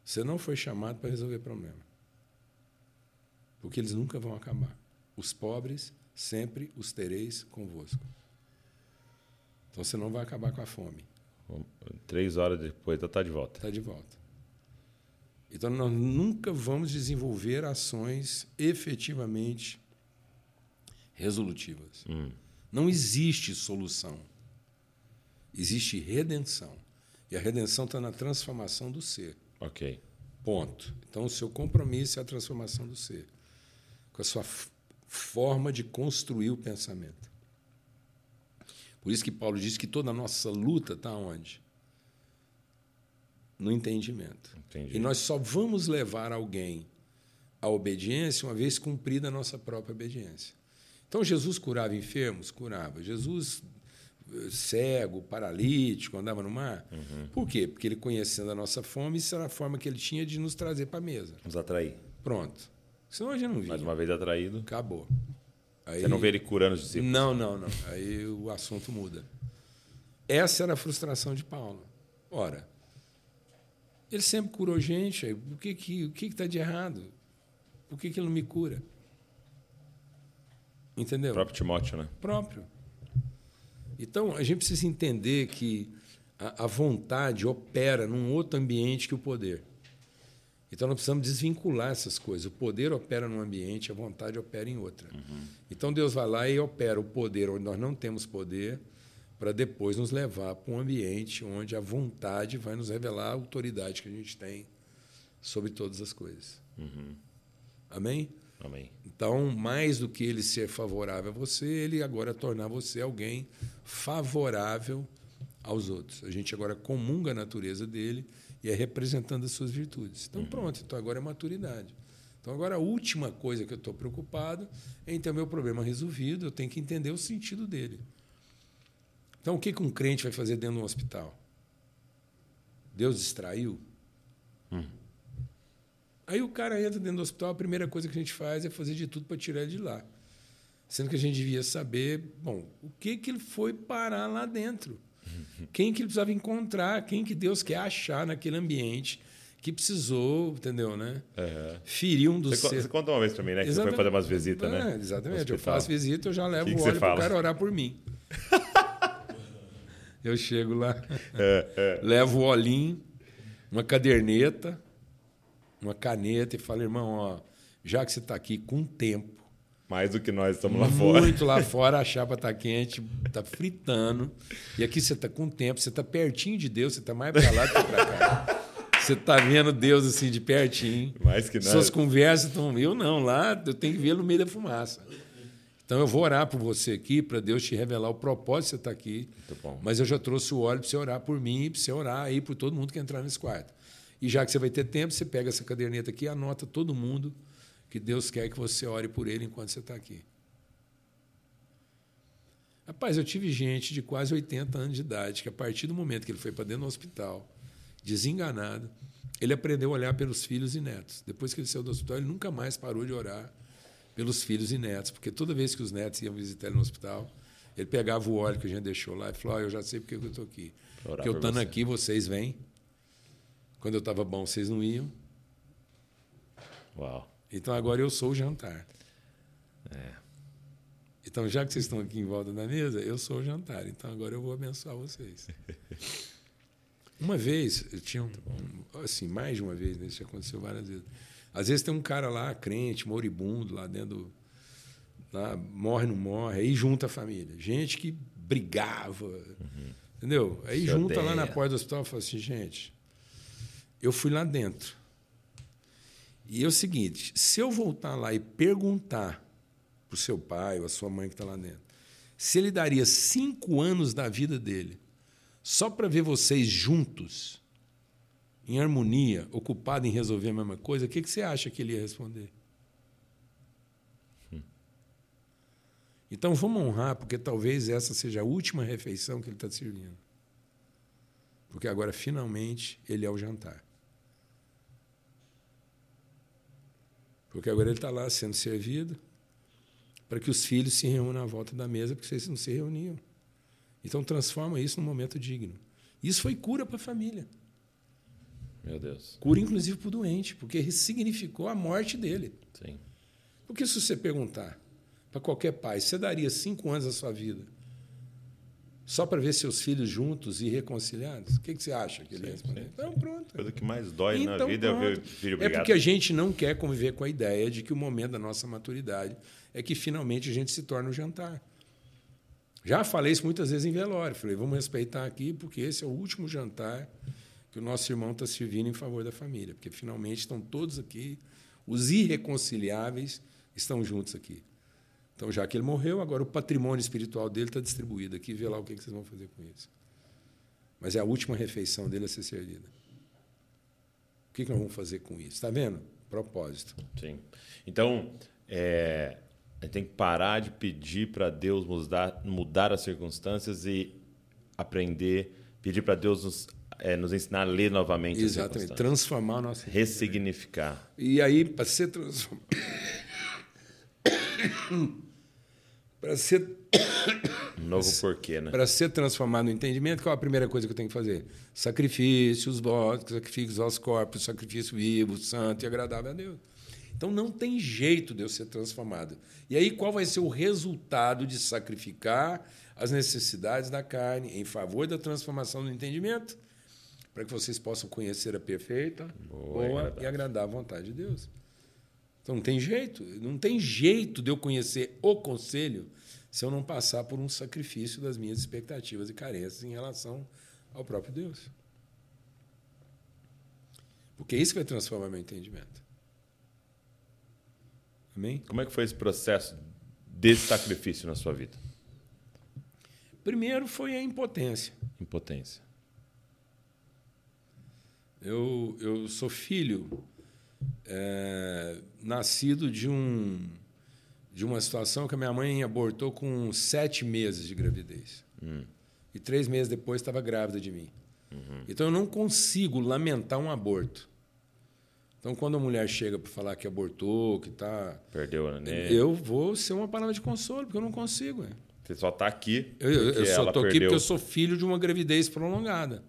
Você não foi chamado para resolver problema. Porque eles nunca vão acabar. Os pobres sempre os tereis convosco. Então você não vai acabar com a fome. Três horas depois está de volta. Está de volta. Então nós nunca vamos desenvolver ações efetivamente resolutivas. Hum. Não existe solução. Existe redenção. E a redenção está na transformação do ser. Ok. Ponto. Então, o seu compromisso é a transformação do ser, com a sua forma de construir o pensamento. Por isso que Paulo diz que toda a nossa luta está onde? No entendimento. Entendi. E nós só vamos levar alguém à obediência uma vez cumprida a nossa própria obediência. Então, Jesus curava enfermos? Curava. Jesus cego, paralítico, andava no mar. Uhum. Por quê? Porque ele conhecendo a nossa fome, isso era a forma que ele tinha de nos trazer para a mesa. Nos atrair. Pronto. Senão a gente não via. Mais uma vez atraído. Acabou. Aí, Você não vê ele curando os discípulos? Não, não, não. Aí o assunto muda. Essa era a frustração de Paulo. Ora, ele sempre curou gente. aí O que que o que está de errado? Por que, que ele não me cura? Entendeu? O próprio Timóteo, né? próprio. Então, a gente precisa entender que a, a vontade opera num outro ambiente que o poder. Então, nós precisamos desvincular essas coisas. O poder opera num ambiente, a vontade opera em outra. Então, Deus vai lá e opera o poder onde nós não temos poder, para depois nos levar para um ambiente onde a vontade vai nos revelar a autoridade que a gente tem sobre todas as coisas. Amém? Amém. Então, mais do que ele ser favorável a você, ele agora tornar você alguém favorável aos outros. A gente agora comunga a natureza dele e é representando as suas virtudes. Então, pronto, então agora é maturidade. Então, agora a última coisa que eu estou preocupado é em ter o meu problema resolvido, eu tenho que entender o sentido dele. Então, o que que um crente vai fazer dentro de um hospital? Deus distraiu? Aí o cara entra dentro do hospital, a primeira coisa que a gente faz é fazer de tudo para tirar ele de lá. Sendo que a gente devia saber, bom, o que que ele foi parar lá dentro? Quem que ele precisava encontrar? Quem que Deus quer achar naquele ambiente que precisou, entendeu, né? Uhum. Ferir um dos Você, seus... você conta uma vez pra mim, né? Que você foi fazer umas visitas, É, né? Exatamente. No Eu faço visita, eu já levo Que que o óleo para o cara orar por mim. eu chego lá, É, levo o olhinho, uma caderneta, uma caneta e falo, irmão, ó, já que você está aqui com tempo, Mais do que nós estamos lá fora. muito lá fora, a chapa está quente, está fritando, e aqui você está com tempo, você está pertinho de Deus, você está mais para lá do que para cá. Você está vendo Deus assim de pertinho. Mais que nós. Suas conversas estão. Eu não, lá eu tenho que ver no meio da fumaça. Então eu vou orar por você aqui, para Deus te revelar o propósito de você estar aqui. Muito bom. Mas eu já trouxe o óleo para você orar por mim e para você orar aí por todo mundo que entrar nesse quarto. E já que você vai ter tempo, você pega essa caderneta aqui e anota todo mundo que Deus quer que você ore por ele enquanto você está aqui. Rapaz, eu tive gente de quase 80 anos de idade que, a partir do momento que ele foi para dentro do hospital, desenganado, ele aprendeu a olhar pelos filhos e netos. Depois que ele saiu do hospital, ele nunca mais parou de orar pelos filhos e netos, porque toda vez que os netos iam visitar ele no hospital, ele pegava o óleo que a gente deixou lá e falou: "Ah, Eu já sei porque que eu estou aqui. Orar Porque eu estando você." aqui, vocês vêm. Quando eu estava bom, vocês não iam. Uau. Então agora eu sou o jantar. É. Então, já que vocês estão aqui em volta da mesa, eu sou o jantar. Então agora eu vou abençoar vocês. Uma vez, eu tinha um, assim, mais de uma vez, né? isso aconteceu várias vezes. Às vezes tem um cara lá, crente, moribundo, lá dentro, lá, morre, não morre, aí junta a família. Gente que brigava, entendeu? Aí Se junta lá na odeia. porta do hospital e fala assim, gente, eu fui lá dentro. E é o seguinte, se eu voltar lá e perguntar para o seu pai ou a sua mãe que está lá dentro, se ele daria cinco anos da vida dele só para ver vocês juntos, em harmonia, ocupado em resolver a mesma coisa, o que, que você acha que ele ia responder? Então vamos honrar, porque talvez essa seja a última refeição que ele está servindo. Porque agora, finalmente, ele é o jantar. Porque agora ele está lá sendo servido para que os filhos se reúnam à volta da mesa, porque vocês não se reuniam. Então transforma isso num momento digno. Isso foi cura para a família. Meu Deus. Cura, inclusive, para o doente, porque significou a morte dele. Sim. Porque se você perguntar para qualquer pai, você daria cinco anos da sua vida só para ver seus filhos juntos e reconciliados? O que, que você acha que ele ia responder? Então, pronto. A coisa que mais dói na Então, vida é ver pronto. filho É brigado. porque a gente não quer conviver com a ideia de que o momento da nossa maturidade é que finalmente a gente se torna um jantar. Já falei isso muitas vezes em velório. Falei, vamos respeitar aqui, porque esse é o último jantar que o nosso irmão está servindo em favor da família. Porque finalmente estão todos aqui, os irreconciliáveis estão juntos aqui. Então, já que ele morreu, agora o patrimônio espiritual dele está distribuído aqui. Vê lá o que que vocês vão fazer com isso. Mas é a última refeição dele a ser servida. O que que nós vamos fazer com isso? Está vendo? Propósito. Sim. Então, é, a gente tem que parar de pedir para Deus mudar, mudar as circunstâncias e aprender, pedir para Deus nos, é, nos ensinar a ler novamente as Exatamente. Transformar o nosso. Ressignificar. E aí, para ser transformado. para ser, Um novo porquê, né? para ser transformado no entendimento, qual a primeira coisa que eu tenho que fazer? Sacrifícios, votos, sacrifícios aos corpos, sacrifício vivo, santo e agradável a Deus. Então não tem jeito de eu ser transformado. E aí qual vai ser o resultado de sacrificar as necessidades da carne em favor da transformação do entendimento? Para que vocês possam conhecer a perfeita, Boa e boa, e agradável vontade de Deus. Então não tem jeito, não tem jeito de eu conhecer o conselho se eu não passar por um sacrifício das minhas expectativas e carências em relação ao próprio Deus. Porque é isso que vai transformar meu entendimento. Amém? Como é que foi esse processo desse sacrifício na sua vida? Primeiro foi a impotência. Impotência. Eu, eu sou filho é, nascido de, um, de uma situação que a minha mãe abortou com sete meses de gravidez. E três meses depois estava grávida de mim. Então eu não consigo lamentar um aborto. Então, quando a mulher chega para falar que abortou, que está. Perdeu a neném. Eu vou ser uma palavra de consolo, porque eu não consigo. é. Você só está aqui. Eu, eu- só estou aqui porque eu sou filho de uma gravidez prolongada.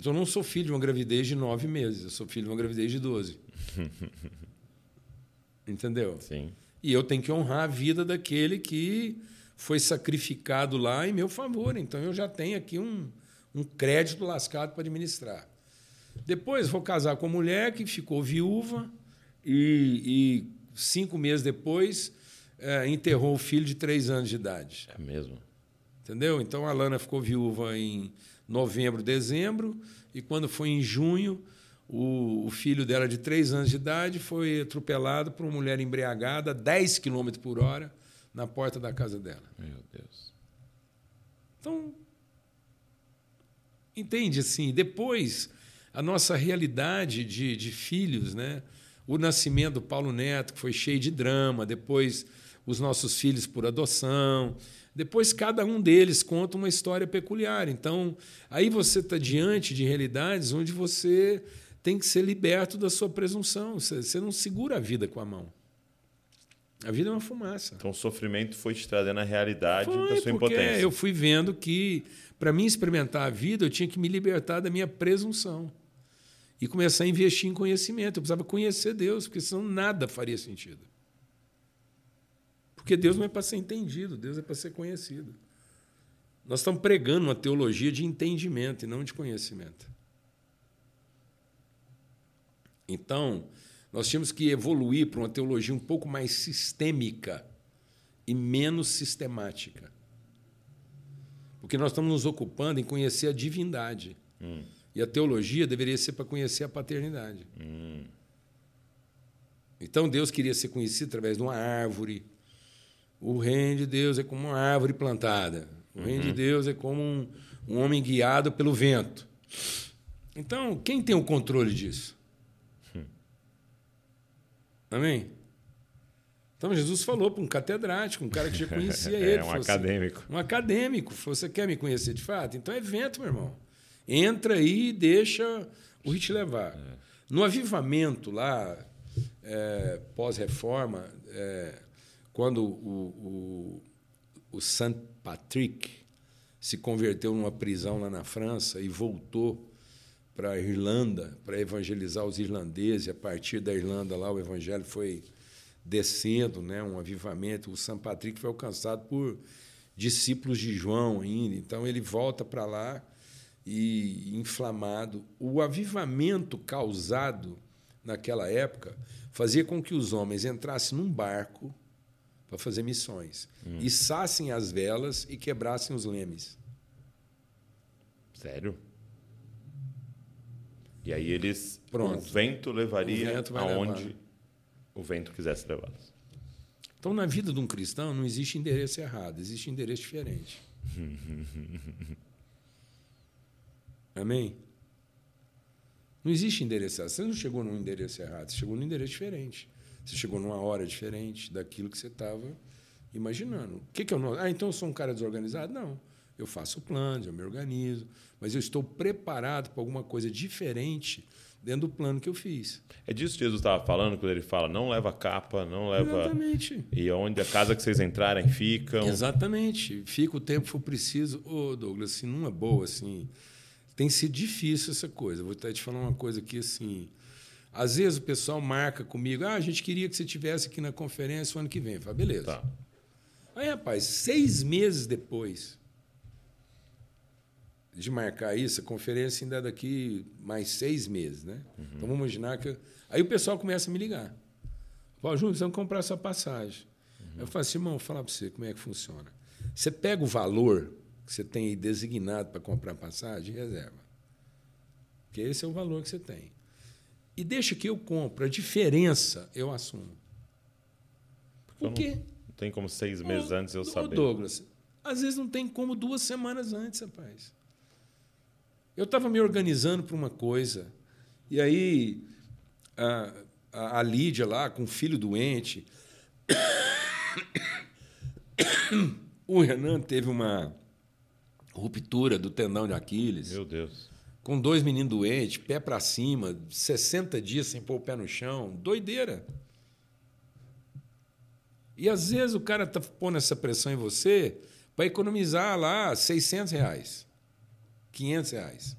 Então, eu não sou filho de uma gravidez de nove meses, eu sou filho de uma gravidez de doze. Entendeu? Sim. E eu tenho que honrar a vida daquele que foi sacrificado lá em meu favor. Então, eu já tenho aqui um, um crédito lascado para administrar. Depois, vou casar com uma mulher que ficou viúva e, e cinco meses depois eh, enterrou o filho de três anos de idade. É mesmo. Entendeu? Então a Lana ficou viúva em novembro, dezembro, e quando foi em junho, o, o filho dela, de três anos de idade, foi atropelado por uma mulher embriagada a 10 km por hora na porta da casa dela. Meu Deus. Então, entende assim? Depois, a nossa realidade de, de filhos, né? o nascimento do Paulo Neto, que foi cheio de drama, depois os nossos filhos por adoção. Depois, cada um deles conta uma história peculiar. Então, aí você está diante de realidades onde você tem que ser liberto da sua presunção. Você, não segura a vida com a mão. A vida é uma fumaça. Então o sofrimento foi te trazendo a realidade Foi da sua porque impotência. eu fui vendo que, para mim experimentar a vida, eu tinha que me libertar da minha presunção e começar a investir em conhecimento. Eu precisava conhecer Deus, porque senão nada faria sentido. Porque Deus não é para ser entendido, Deus é para ser conhecido. Nós estamos pregando uma teologia de entendimento e não de conhecimento. Então, nós tínhamos que evoluir para uma teologia um pouco mais sistêmica e menos sistemática. Porque nós estamos nos ocupando em conhecer a divindade. E a teologia deveria ser para conhecer a paternidade. Então Deus queria ser conhecido através de uma árvore. O reino de Deus é como uma árvore plantada. O reino de Deus é como um, um homem guiado pelo vento. Então, quem tem o controle disso? Amém? Então Jesus falou para um catedrático, um cara que já conhecia É, ele. um falou assim, acadêmico. um acadêmico. Falou, você quer me conhecer de fato? Então é vento, meu irmão. Entra aí e deixa o rio te levar. No avivamento lá, é, pós-reforma, é, quando o, o, o St. Patrick se converteu numa prisão lá na França e voltou para a Irlanda para evangelizar os irlandeses. A partir da Irlanda lá o evangelho foi descendo, né, um avivamento. O São Patrick foi alcançado por discípulos de João ainda. Então ele volta para lá e inflamado. O avivamento causado naquela época fazia com que os homens entrassem num barco para fazer missões, hum. içassem as velas e quebrassem os lemes. Sério? E aí eles. Pronto. O vento levaria o vento aonde levar. o vento quisesse levá-los. Então, na vida de um cristão, não existe endereço errado, existe endereço diferente. Amém? Não existe endereço errado. Você não chegou num endereço errado, você chegou num endereço diferente. Você chegou numa hora diferente daquilo que você estava imaginando. O que, que eu não. Ah, então eu sou um cara desorganizado? Não. Eu faço planos, eu me organizo, mas eu estou preparado para alguma coisa diferente dentro do plano que eu fiz. É disso que Jesus estava falando quando ele fala: não leva capa, não leva. Exatamente. E onde a casa que vocês entrarem ficam. Exatamente. Fica o tempo que for preciso. Ô, Douglas, assim, numa boa, assim. Tem sido difícil essa coisa. Vou até te falar uma coisa aqui, assim. Às vezes o pessoal marca comigo: ah, a gente queria que você estivesse aqui na conferência o ano que vem. Eu falo, beleza. Tá. Aí, rapaz, seis meses depois de marcar isso, a conferência ainda é daqui mais seis meses, né? Uhum. Então vamos imaginar que. Aí o pessoal começa a me ligar. Fala, Júnior, vamos comprar essa passagem. Uhum. Eu falo assim, irmão, vou falar para você como é que funciona. Você pega o valor que você tem aí designado para comprar passagem e reserva. Porque esse é o valor que você tem. E deixa que eu compro. A diferença eu assumo. Por quê? Não tem como seis meses antes eu saber. Douglas, às vezes não tem como duas semanas antes, rapaz. Eu estava me organizando para uma coisa, e aí a, a, a Lídia lá, com o filho doente, o Renan teve uma ruptura do tendão de Aquiles. Meu Deus. Com dois meninos doentes, pé para cima, 60 dias sem pôr o pé no chão, doideira. E às vezes o cara está pondo essa pressão em você para economizar lá 600 reais. 500 reais.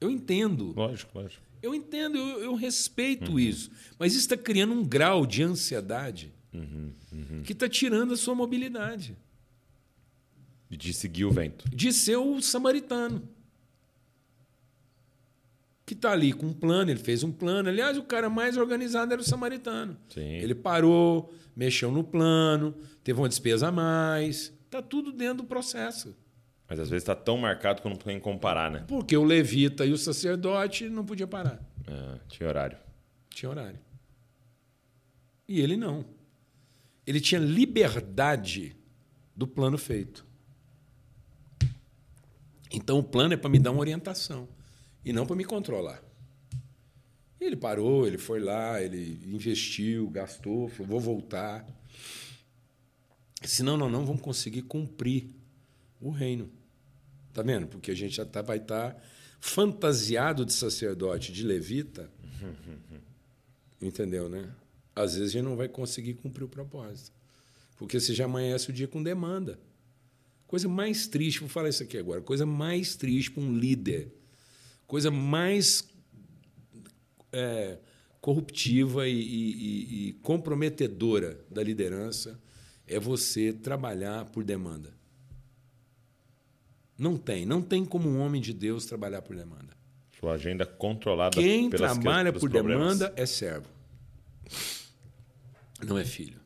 Eu entendo. Lógico, lógico. Eu entendo, eu, eu respeito uhum. isso. Mas isso está criando um grau de ansiedade uhum, uhum. que está tirando a sua mobilidade. De seguir o vento. De ser o samaritano. Que está ali com um plano, ele fez um plano. Aliás, o cara mais organizado era o samaritano. Sim. Ele parou, mexeu no plano, teve uma despesa a mais. Está tudo dentro do processo. Mas às vezes está tão marcado que não tem comparar, né? Porque o levita e o sacerdote não podia parar. É, tinha horário. Tinha horário. E ele não. Ele tinha liberdade do plano feito. Então o plano é para me dar uma orientação e não para me controlar. Ele parou, ele foi lá, ele investiu, gastou, falou, vou voltar. Senão, não, não vamos conseguir cumprir o reino. Tá vendo? Porque a gente já tá, vai estar tá fantasiado de sacerdote, de levita. Entendeu, né? Às vezes a gente não vai conseguir cumprir o propósito. Porque você já amanhece o dia com demanda. Coisa mais triste, vou falar isso aqui agora, coisa mais triste para um líder, coisa mais é, corruptiva e, e, e comprometedora da liderança é você trabalhar por demanda. Não tem. Não tem como um homem de Deus trabalhar por demanda. Sua agenda controlada Quem trabalha por problemas. demanda é servo. Não é filho.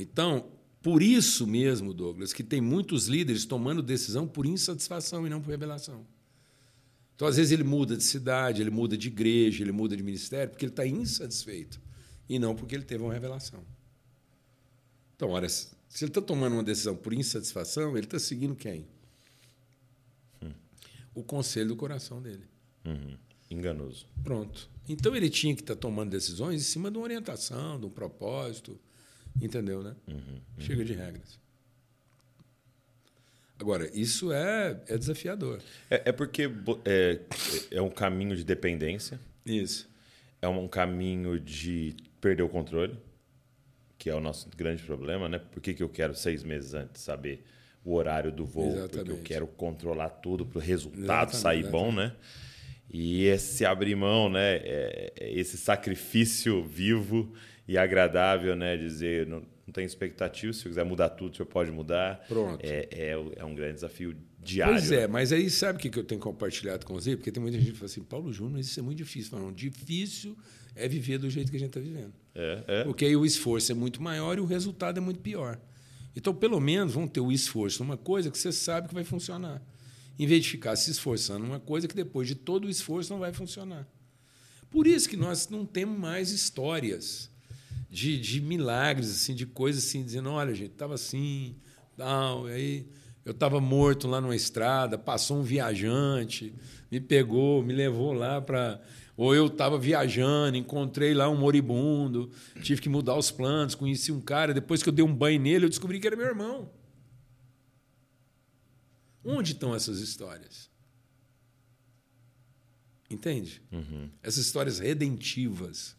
Então, por isso mesmo, Douglas, que tem muitos líderes tomando decisão por insatisfação e não por revelação. Então, às vezes, ele muda de cidade, ele muda de igreja, ele muda de ministério, porque ele está insatisfeito e não porque ele teve uma revelação. Então, olha, se ele está tomando uma decisão por insatisfação, ele está seguindo quem? Hum. O conselho do coração dele. Uhum. Enganoso. Pronto. Então ele tinha que estar tá tomando decisões em cima de uma orientação, de um propósito. Entendeu, né? Uhum. Uhum. Chega de regras. Agora, isso é, é desafiador. É, é porque é, é um caminho de dependência. Isso. É um caminho de perder o controle que é o nosso grande problema, né? Por que, que eu quero seis meses antes saber o horário do voo, Exatamente. porque eu quero controlar tudo para o resultado Exatamente, sair bom, né? E esse abrir mão, né? é- é esse sacrifício vivo e agradável, né? Dizer, não, tem expectativa, se eu quiser mudar tudo, o senhor pode mudar. Pronto. É, é, é um grande desafio diário. Pois é, mas aí sabe o que eu tenho compartilhado com você? Porque tem muita gente que fala assim, Paulo Júnior, isso é muito difícil. Não, difícil é viver do jeito que a gente está vivendo. É, é. Porque aí o esforço é muito maior e o resultado é muito pior. Então, pelo menos, vamos ter o esforço numa coisa que você sabe que vai funcionar. Em vez de ficar se esforçando numa coisa que depois de todo o esforço não vai funcionar. Por isso que nós não temos mais histórias de, de milagres, assim, de coisas assim, dizendo, olha, gente, estava assim, tal, e aí eu estava morto lá numa estrada, passou um viajante, me pegou, me levou lá para. Ou eu estava viajando, encontrei lá um moribundo, tive que mudar os planos, conheci um cara, depois que eu dei um banho nele, eu descobri que era meu irmão. Onde estão essas histórias? Entende? Essas histórias redentivas,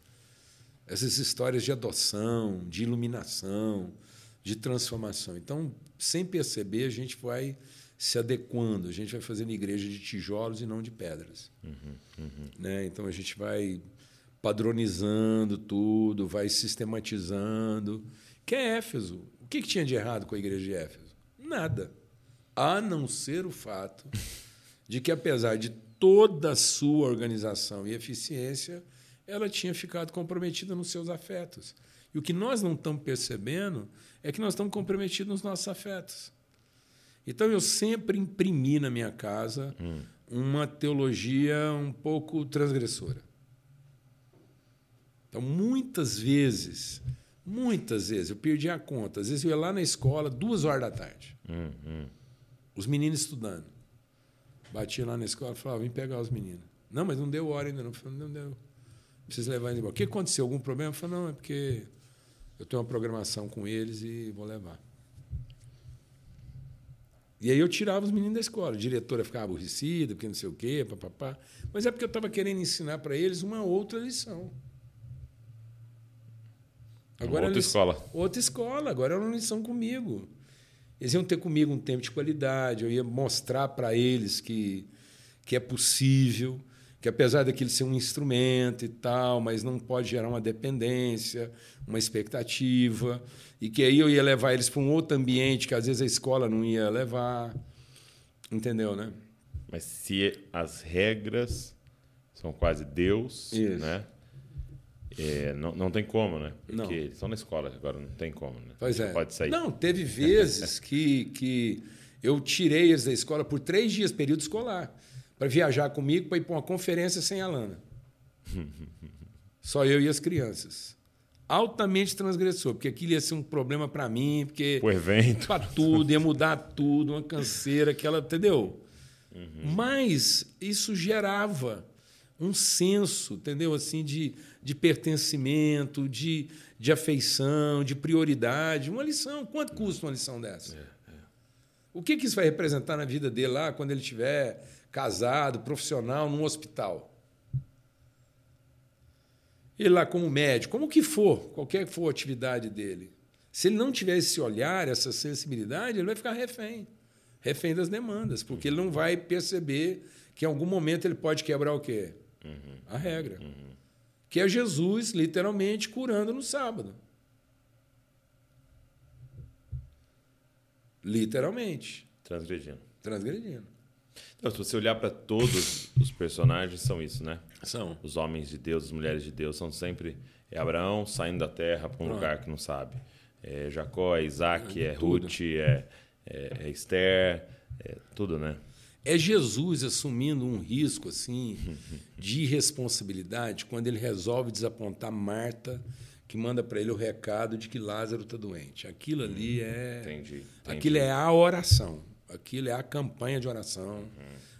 essas histórias de adoção, de iluminação, de transformação. Então, sem perceber, a gente vai se adequando, a gente vai fazendo igreja de tijolos e não de pedras. Né? Então, a gente vai padronizando tudo, vai sistematizando. Que é Éfeso. O que, que tinha de errado com a igreja de Éfeso? Nada. A não ser o fato de que, apesar de toda a sua organização e eficiência, ela tinha ficado comprometida nos seus afetos. E o que nós não estamos percebendo é que nós estamos comprometidos nos nossos afetos. Então, eu sempre imprimi na minha casa uma teologia um pouco transgressora. Então, muitas vezes, muitas vezes, eu perdi a conta. Às vezes eu ia lá na escola, duas horas da tarde. Os meninos estudando. Batia lá na escola e falava, vem pegar os meninos. Não, mas não deu hora ainda não. Falei, não deu. Precisa levar eles embora. O que aconteceu? Algum problema? Eu falei, não, é porque eu tenho uma programação com eles e vou levar. E aí eu tirava os meninos da escola. A diretora ficava aborrecida, porque não sei o quê, papapá. Mas é porque eu estava querendo ensinar para eles uma outra lição. Uma a outra lição- escola. Outra escola, agora era uma lição comigo. Eles iam ter comigo um tempo de qualidade, eu ia mostrar para eles que, que é possível, que apesar daquilo ser um instrumento e tal, mas não pode gerar uma dependência, uma expectativa, e que aí eu ia levar eles para um outro ambiente que às vezes a escola não ia levar. Entendeu, né? Mas se as regras são quase Deus, Isso. né? É, não, não tem como, né? Porque Não. eles estão na escola, agora não tem como, né? Pois é. Pode sair. Não, teve vezes que, que eu tirei eles da escola por três dias, período escolar, para viajar comigo para ir para uma conferência sem a Lana. Só eu e as crianças. Altamente transgressor, porque aquilo ia ser um problema para mim, porque O evento. para tudo, ia mudar tudo, uma canseira, aquela, entendeu? Mas isso gerava um senso, entendeu? Assim de, de pertencimento, de, de afeição, de prioridade, uma lição. Quanto custa uma lição dessa? O que, que isso vai representar na vida dele lá quando ele estiver casado, profissional, num hospital? Ele lá como médico, como que for, qualquer que for a atividade dele. Se ele não tiver esse olhar, essa sensibilidade, ele vai ficar refém. Refém das demandas, porque ele não vai perceber que em algum momento ele pode quebrar o quê? A regra. Que é Jesus, literalmente, curando no sábado. Literalmente. Transgredindo. Transgredindo. Então, se você olhar para todos os personagens, são isso, né? São. Os homens de Deus, as mulheres de Deus, são sempre é Abraão saindo da terra para um Pronto. lugar que não sabe. É Jacó, é Isaac, é Tudo. Ruth, é, é, é Esther, é tudo, né? É Jesus assumindo um risco assim de irresponsabilidade quando ele resolve desapontar Marta, que manda para ele o recado de que Lázaro está doente. Aquilo ali é. Entendi. entendi. Aquilo é a oração. Aquilo é a campanha de oração.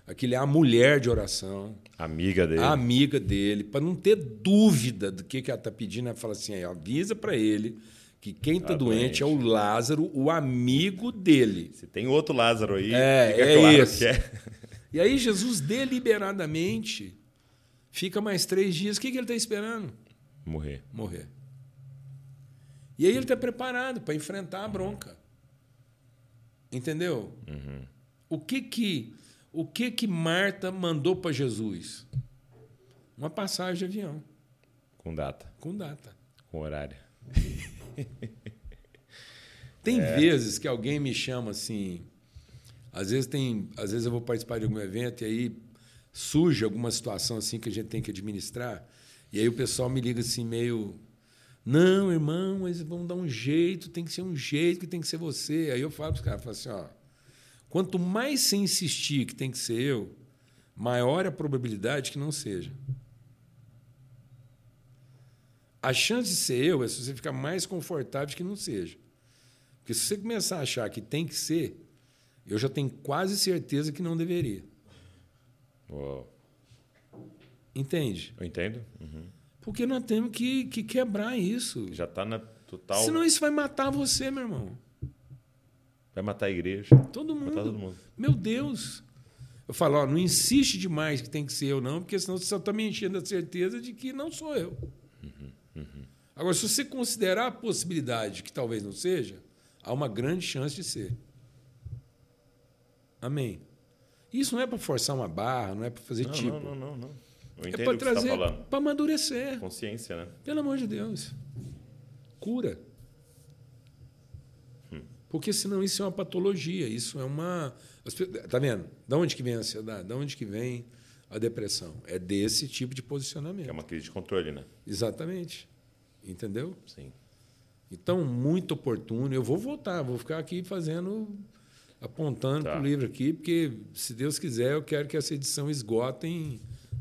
Aquilo é a mulher de oração. Amiga dele. A amiga dele, para não ter dúvida do que, que ela está pedindo, ela fala assim: avisa para ele que quem está Tá doente é o Lázaro, o amigo dele. Se tem outro Lázaro aí, É, fica é claro esse. que é. E aí Jesus deliberadamente fica mais três dias. O que, que ele está esperando? Morrer. Morrer. E aí ele está preparado para enfrentar a bronca. Entendeu? O que que o que que Marta mandou para Jesus? Uma passagem de avião Com data, com data. com horário. Tem vezes que alguém me chama assim, às vezes tem, às vezes eu vou participar de algum evento e aí surge alguma situação assim que a gente tem que administrar, e aí o pessoal me liga assim meio não, irmão, mas vamos dar um jeito, tem que ser um jeito que tem que ser você. Aí eu falo para os caras, falo assim, ó, quanto mais você insistir que tem que ser eu, maior a probabilidade que não seja. A chance de ser eu é se você ficar mais confortável que não seja. Porque se você começar a achar que tem que ser, eu já tenho quase certeza que não deveria. Entende? Eu entendo. Uhum. Porque nós temos que, que quebrar isso. Já está na total. Senão isso vai matar você, meu irmão. Vai matar a igreja. Todo mundo. Matar todo mundo. Meu Deus. Eu falo, ó, não insiste demais que tem que ser eu, não, porque senão você só está me enchendo a certeza de que não sou eu. Agora, se você considerar a possibilidade que talvez não seja, há uma grande chance de ser. Amém. Isso não é para forçar uma barra, não é para fazer Não, tipo. não, não, não, não. Eu é para está trazer, falando. para amadurecer. Consciência, né? Pelo amor de Deus. Cura. Porque senão isso é uma patologia, isso é uma. Tá vendo? Da onde que vem a ansiedade? Da onde que vem a depressão? É desse tipo de posicionamento. Que é uma crise de controle, né? Exatamente. Entendeu? Sim. Então, muito oportuno. Eu vou voltar, vou ficar aqui fazendo, apontando Tá. para o livro aqui, porque, se Deus quiser, eu quero que essa edição esgote em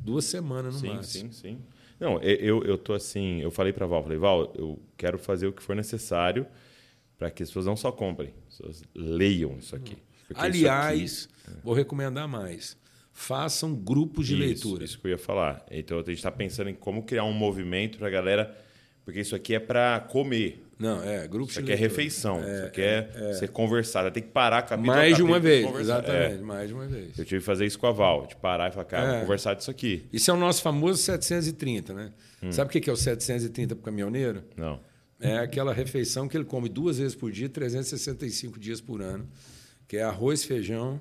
duas semanas no sim, máximo. sim, sim. Não, eu, eu tô assim, eu falei para Val, falei, Val, eu quero fazer o que for necessário para que as pessoas não só comprem, as pessoas leiam isso aqui. Aliás, isso vou recomendar mais. Façam grupos de aqui, leitura. Isso, isso que eu ia falar. Então a gente está pensando em como criar um movimento para a galera, porque isso aqui é para comer. Não, é, grupos Isso aqui é refeição. isso aqui é, ser conversado. Tem que parar capítulo a Mais de uma vez, conversar. exatamente, É. mais de uma vez. Eu tive que fazer isso com a Val, de parar e falar, cara, É. vamos conversar disso aqui. Isso é o nosso famoso 730, né? Hum. Sabe o que que é o 730 para o caminhoneiro? Não. É aquela refeição que ele come duas vezes por dia, 365 dias por ano, que é arroz, feijão,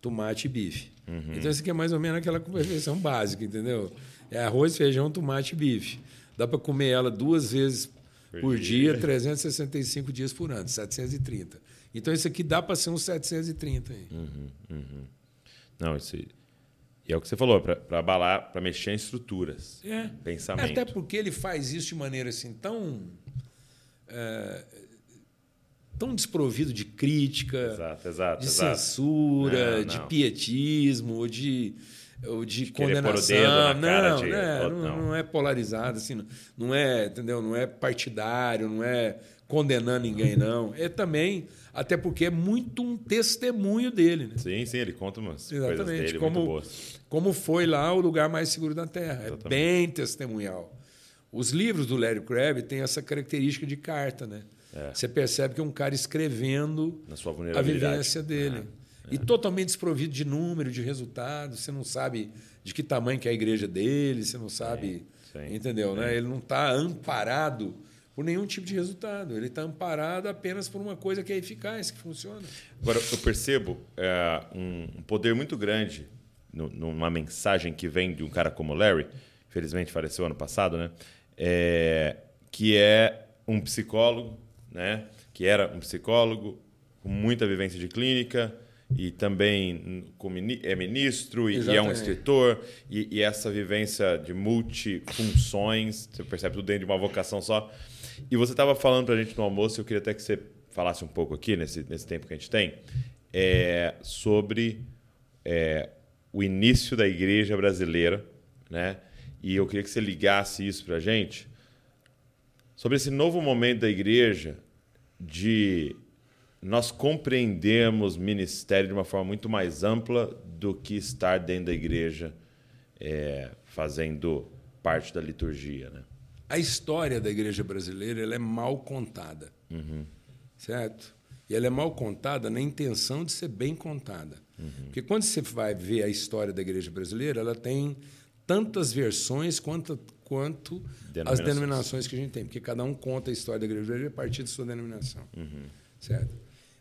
tomate e bife. Uhum. Então, isso aqui é mais ou menos aquela refeição básica, entendeu? É arroz, feijão, tomate e bife. Dá para comer ela duas vezes Por por, dia. dia, 365 dias por ano, 730. Então, isso aqui dá para ser uns 730 aí. Não, isso. E é o que você falou, para abalar, para mexer em estruturas. É. Pensamento. Até porque ele faz isso de maneira assim tão. é, tão desprovido de crítica, Exato, exato, de exato. censura, Não, de não. pietismo, ou de, ou de, o condenação. não, de né, não, não. é polarizado, assim, não- não é, entendeu? Não é partidário, não é condenando ninguém, não. É também, até porque é muito um testemunho dele, né? Sim, sim, ele conta umas coisas Exatamente. dele Como, muito boas. como foi lá o lugar mais seguro da Terra. É Exatamente. bem testemunhal. Os livros do Larry Crabb têm essa característica de carta, né? É. Você percebe que é um cara escrevendo Na sua a vulnerabilidade. É. E totalmente desprovido de número, de resultado. Você não sabe de que tamanho que é a igreja dele, você não sabe. sim. Entendeu? Né? Ele não está amparado por nenhum tipo de resultado. Ele está amparado apenas por uma coisa que é eficaz, que funciona. Agora, eu percebo é, um, poder muito grande numa mensagem que vem de um cara como Larry, infelizmente faleceu ano passado, né? É, que é um psicólogo, né? Que era um psicólogo com muita vivência de clínica e também é ministro e, e é um escritor e, e essa vivência de multifunções, você percebe tudo dentro de uma vocação só. E você estava falando para a gente no almoço, eu queria até que você falasse um pouco aqui, nesse, nesse tempo que a gente tem, é, sobre é, o início da igreja brasileira, né? E eu queria que você ligasse isso para a gente, sobre esse novo momento da igreja de nós compreendemos ministério de uma forma muito mais ampla do que estar dentro da igreja é, fazendo parte da liturgia, né? A história da igreja brasileira ela é mal contada. Certo? E ela é mal contada na intenção de ser bem contada. Porque quando você vai ver a história da igreja brasileira, ela tem tantas versões quanto, quanto as Denominações. denominações que a gente tem. Porque cada um conta a história da igreja brasileira a partir de sua denominação. Certo?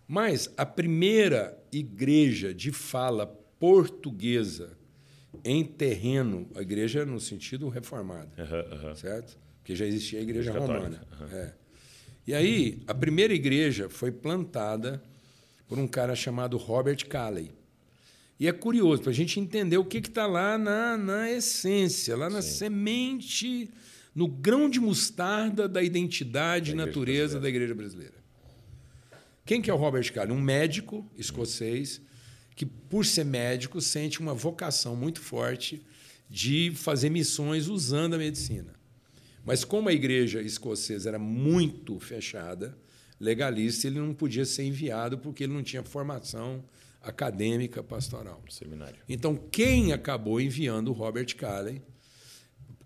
Mas a primeira igreja de fala portuguesa em terreno, a igreja no sentido aham. certo? Porque já existia a igreja Igreja romana. É. E aí, a primeira igreja foi plantada por um cara chamado Robert Calley. E é curioso, para a gente entender o que está lá na, na essência, lá na semente, no grão de mostarda da identidade e natureza da igreja brasileira. Quem que é o Robert Calley? Um médico escocês que, por ser médico, sente uma vocação muito forte de fazer missões usando a medicina. Mas como a igreja escocesa era muito fechada, legalista, ele não podia ser enviado porque ele não tinha formação acadêmica pastoral. Seminário. Então, quem acabou enviando o Robert Calley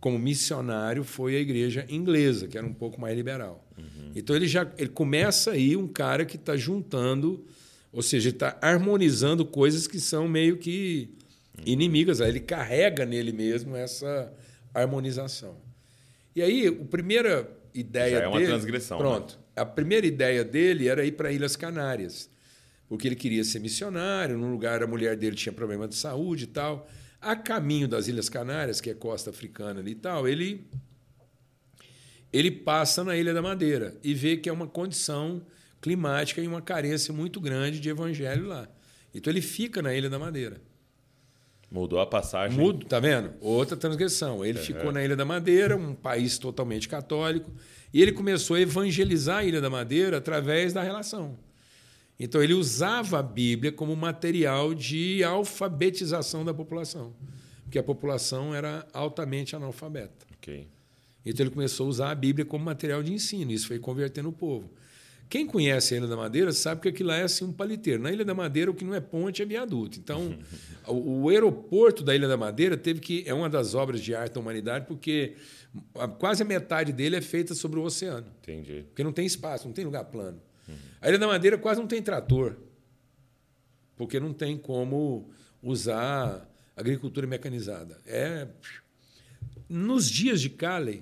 como missionário foi a igreja inglesa, que era um pouco mais liberal. Então, ele já ele começa aí um cara que está juntando, ou seja, está harmonizando coisas que são meio que inimigas. Aí ele carrega nele mesmo essa harmonização. E aí, a primeira ideia Já é uma dele... transgressão, né? Pronto. A primeira ideia dele era ir para Ilhas Canárias porque ele queria ser missionário, num lugar a mulher dele tinha problema de saúde e tal. A caminho das Ilhas Canárias, que é costa africana ali e tal, ele ele passa na Ilha da Madeira e vê que é uma condição climática e uma carência muito grande de evangelho lá. Então ele fica na Ilha da Madeira. Mudou a passagem. Mudo, tá vendo? Outra transgressão. Ele ficou na Ilha da Madeira, um país totalmente católico, e ele começou a evangelizar a Ilha da Madeira através da relação. Então ele usava a Bíblia como material de alfabetização da população, porque a população era altamente analfabeta. Ok. Então ele começou a usar a Bíblia como material de ensino, isso foi convertendo o povo. Quem conhece a Ilha da Madeira sabe que aquilo lá é assim um paliteiro. Na Ilha da Madeira, o que não é ponte é viaduto. Então, o, aeroporto da Ilha da Madeira teve que. É uma das obras de arte da humanidade, porque a- quase a metade dele é feita sobre o oceano. Entendi. Porque não tem espaço, não tem lugar plano. A Ilha da Madeira quase não tem trator, porque não tem como usar agricultura mecanizada. É nos dias de Calley,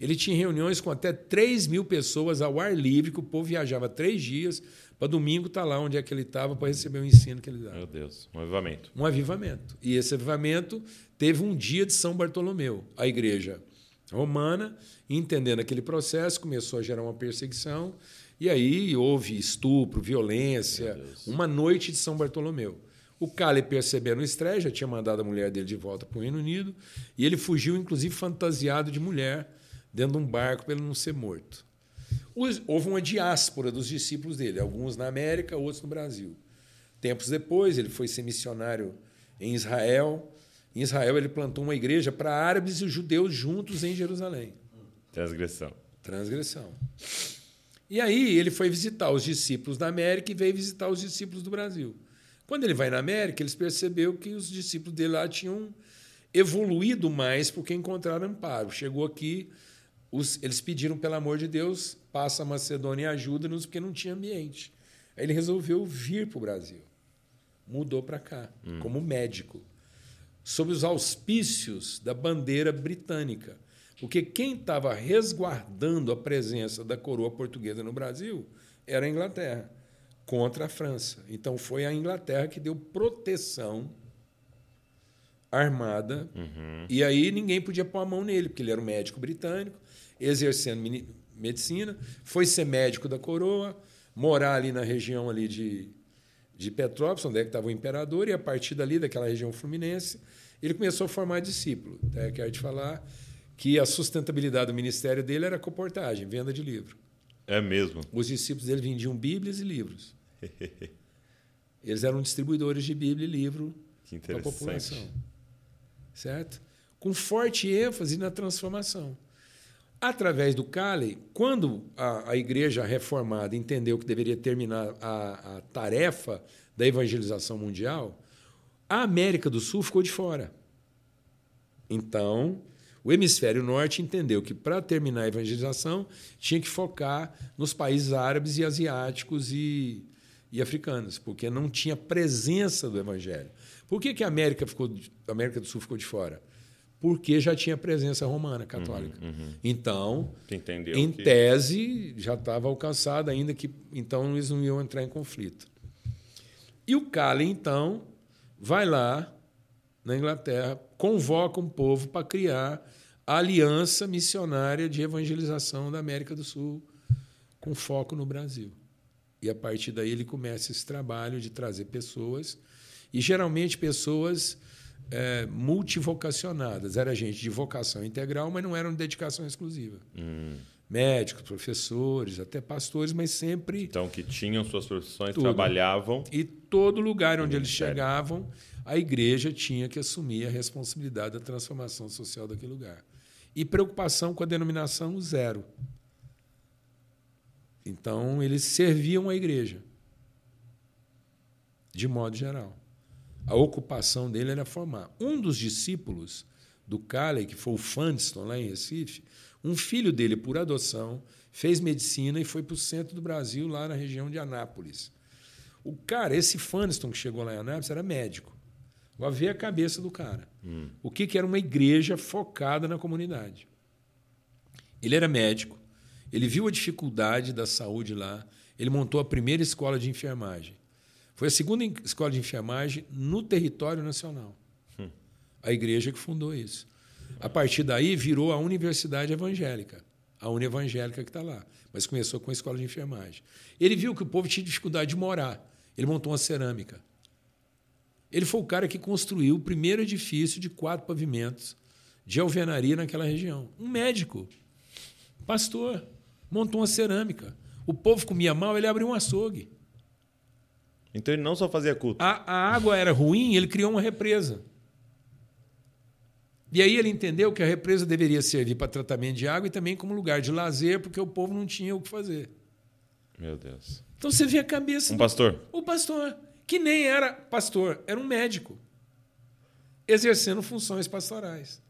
ele tinha reuniões com até 3 mil pessoas ao ar livre, que o povo viajava três dias para domingo estar lá onde é que ele estava para receber o ensino que ele dava. Meu Deus. Um avivamento. Um avivamento. E esse avivamento teve um dia de São Bartolomeu. A igreja romana, entendendo aquele processo, começou a gerar uma perseguição. E aí houve estupro, violência, uma noite de São Bartolomeu. O Cale, percebendo o estresse, já tinha mandado a mulher dele de volta para o Reino Unido, e ele fugiu, inclusive, fantasiado de mulher, dentro de um barco para ele não ser morto. Houve uma diáspora dos discípulos dele, alguns na América, outros no Brasil. Tempos depois, ele foi ser missionário em Israel. Em Israel, ele plantou uma igreja para árabes e judeus juntos em Jerusalém. Transgressão. Transgressão. E aí ele foi visitar os discípulos da América e veio visitar os discípulos do Brasil. Quando ele vai na América, eles percebeu que os discípulos dele lá tinham evoluído mais porque encontraram amparo. Chegou aqui, os- eles pediram pelo amor de Deus, passa a Macedônia e ajuda-nos porque não tinha ambiente. Aí ele resolveu vir para o Brasil. Mudou para cá, como médico sob os auspícios da bandeira britânica. Porque quem estava resguardando a presença da coroa portuguesa no Brasil era a Inglaterra, contra a França. Então foi a Inglaterra que deu proteção armada, e aí ninguém podia pôr a mão nele, porque ele era um médico britânico, exercendo medicina, foi ser médico da coroa, morar ali na região ali de, de Petrópolis, onde é que estava o imperador, e a partir dali, daquela região fluminense, ele começou a formar discípulo. Até quero te falar que a sustentabilidade do ministério dele era comportagem, venda de livro. É mesmo. Os discípulos dele vendiam Bíblias e livros. Eles eram distribuidores de Bíblia e livro para a população. Certo? Com forte ênfase na transformação. Através do Cali, quando a, a igreja reformada entendeu que deveria terminar a, a tarefa da evangelização mundial, a América do Sul ficou de fora. Então, o hemisfério norte entendeu que para terminar a evangelização tinha que focar nos países árabes e asiáticos e, e africanos, porque não tinha presença do evangelho. Por que, que a América, ficou, a América do Sul ficou de fora? porque já tinha presença romana católica. Então, Entendeu em que- tese, já estava alcançado, ainda que então eles não iam entrar em conflito. E o Cali, então, vai lá na Inglaterra, convoca um povo para criar a Aliança Missionária de Evangelização da América do Sul, com foco no Brasil. E a partir daí ele começa esse trabalho de trazer pessoas, e geralmente pessoas eh, multivocacionadas. Era gente de vocação integral, mas não eram de dedicação exclusiva. Médicos, professores, até pastores, mas sempre Então, que tinham suas profissões, Tudo. trabalhavam. e todo lugar onde eles chegavam, a igreja tinha que assumir a responsabilidade da transformação social daquele lugar. E preocupação com a denominação zero. Então, eles serviam a igreja, de modo geral. A ocupação dele era formar. Um dos discípulos do Calley, que foi o Funston, lá em Recife, um filho dele, por adoção, fez medicina e foi para o centro do Brasil, lá na região de Anápolis. O cara, esse Funston que chegou lá em Anápolis, era médico. Agora vê a cabeça do cara. O que, que era uma igreja focada na comunidade. Ele era médico, ele viu a dificuldade da saúde lá, ele montou a primeira escola de enfermagem. Foi a segunda escola de enfermagem no território nacional. A igreja que fundou isso. A partir daí virou a Universidade Evangélica, a Unevangélica que está lá. Mas começou com a escola de enfermagem. Ele viu que o povo tinha dificuldade de morar. Ele montou uma cerâmica. Ele foi o cara que construiu o primeiro edifício de quatro pavimentos de alvenaria naquela região. Um médico, pastor, montou uma cerâmica. O povo comia mal, ele abriu um açougue. Então, ele não só fazia culto. A, a água era ruim, ele criou uma represa. E aí ele entendeu que a represa deveria servir para tratamento de água e também como lugar de lazer, porque o povo não tinha o que fazer. Meu Deus. Então você vê a cabeça Um do pastor. o pastor, que nem era pastor, era um médico, exercendo funções pastorais.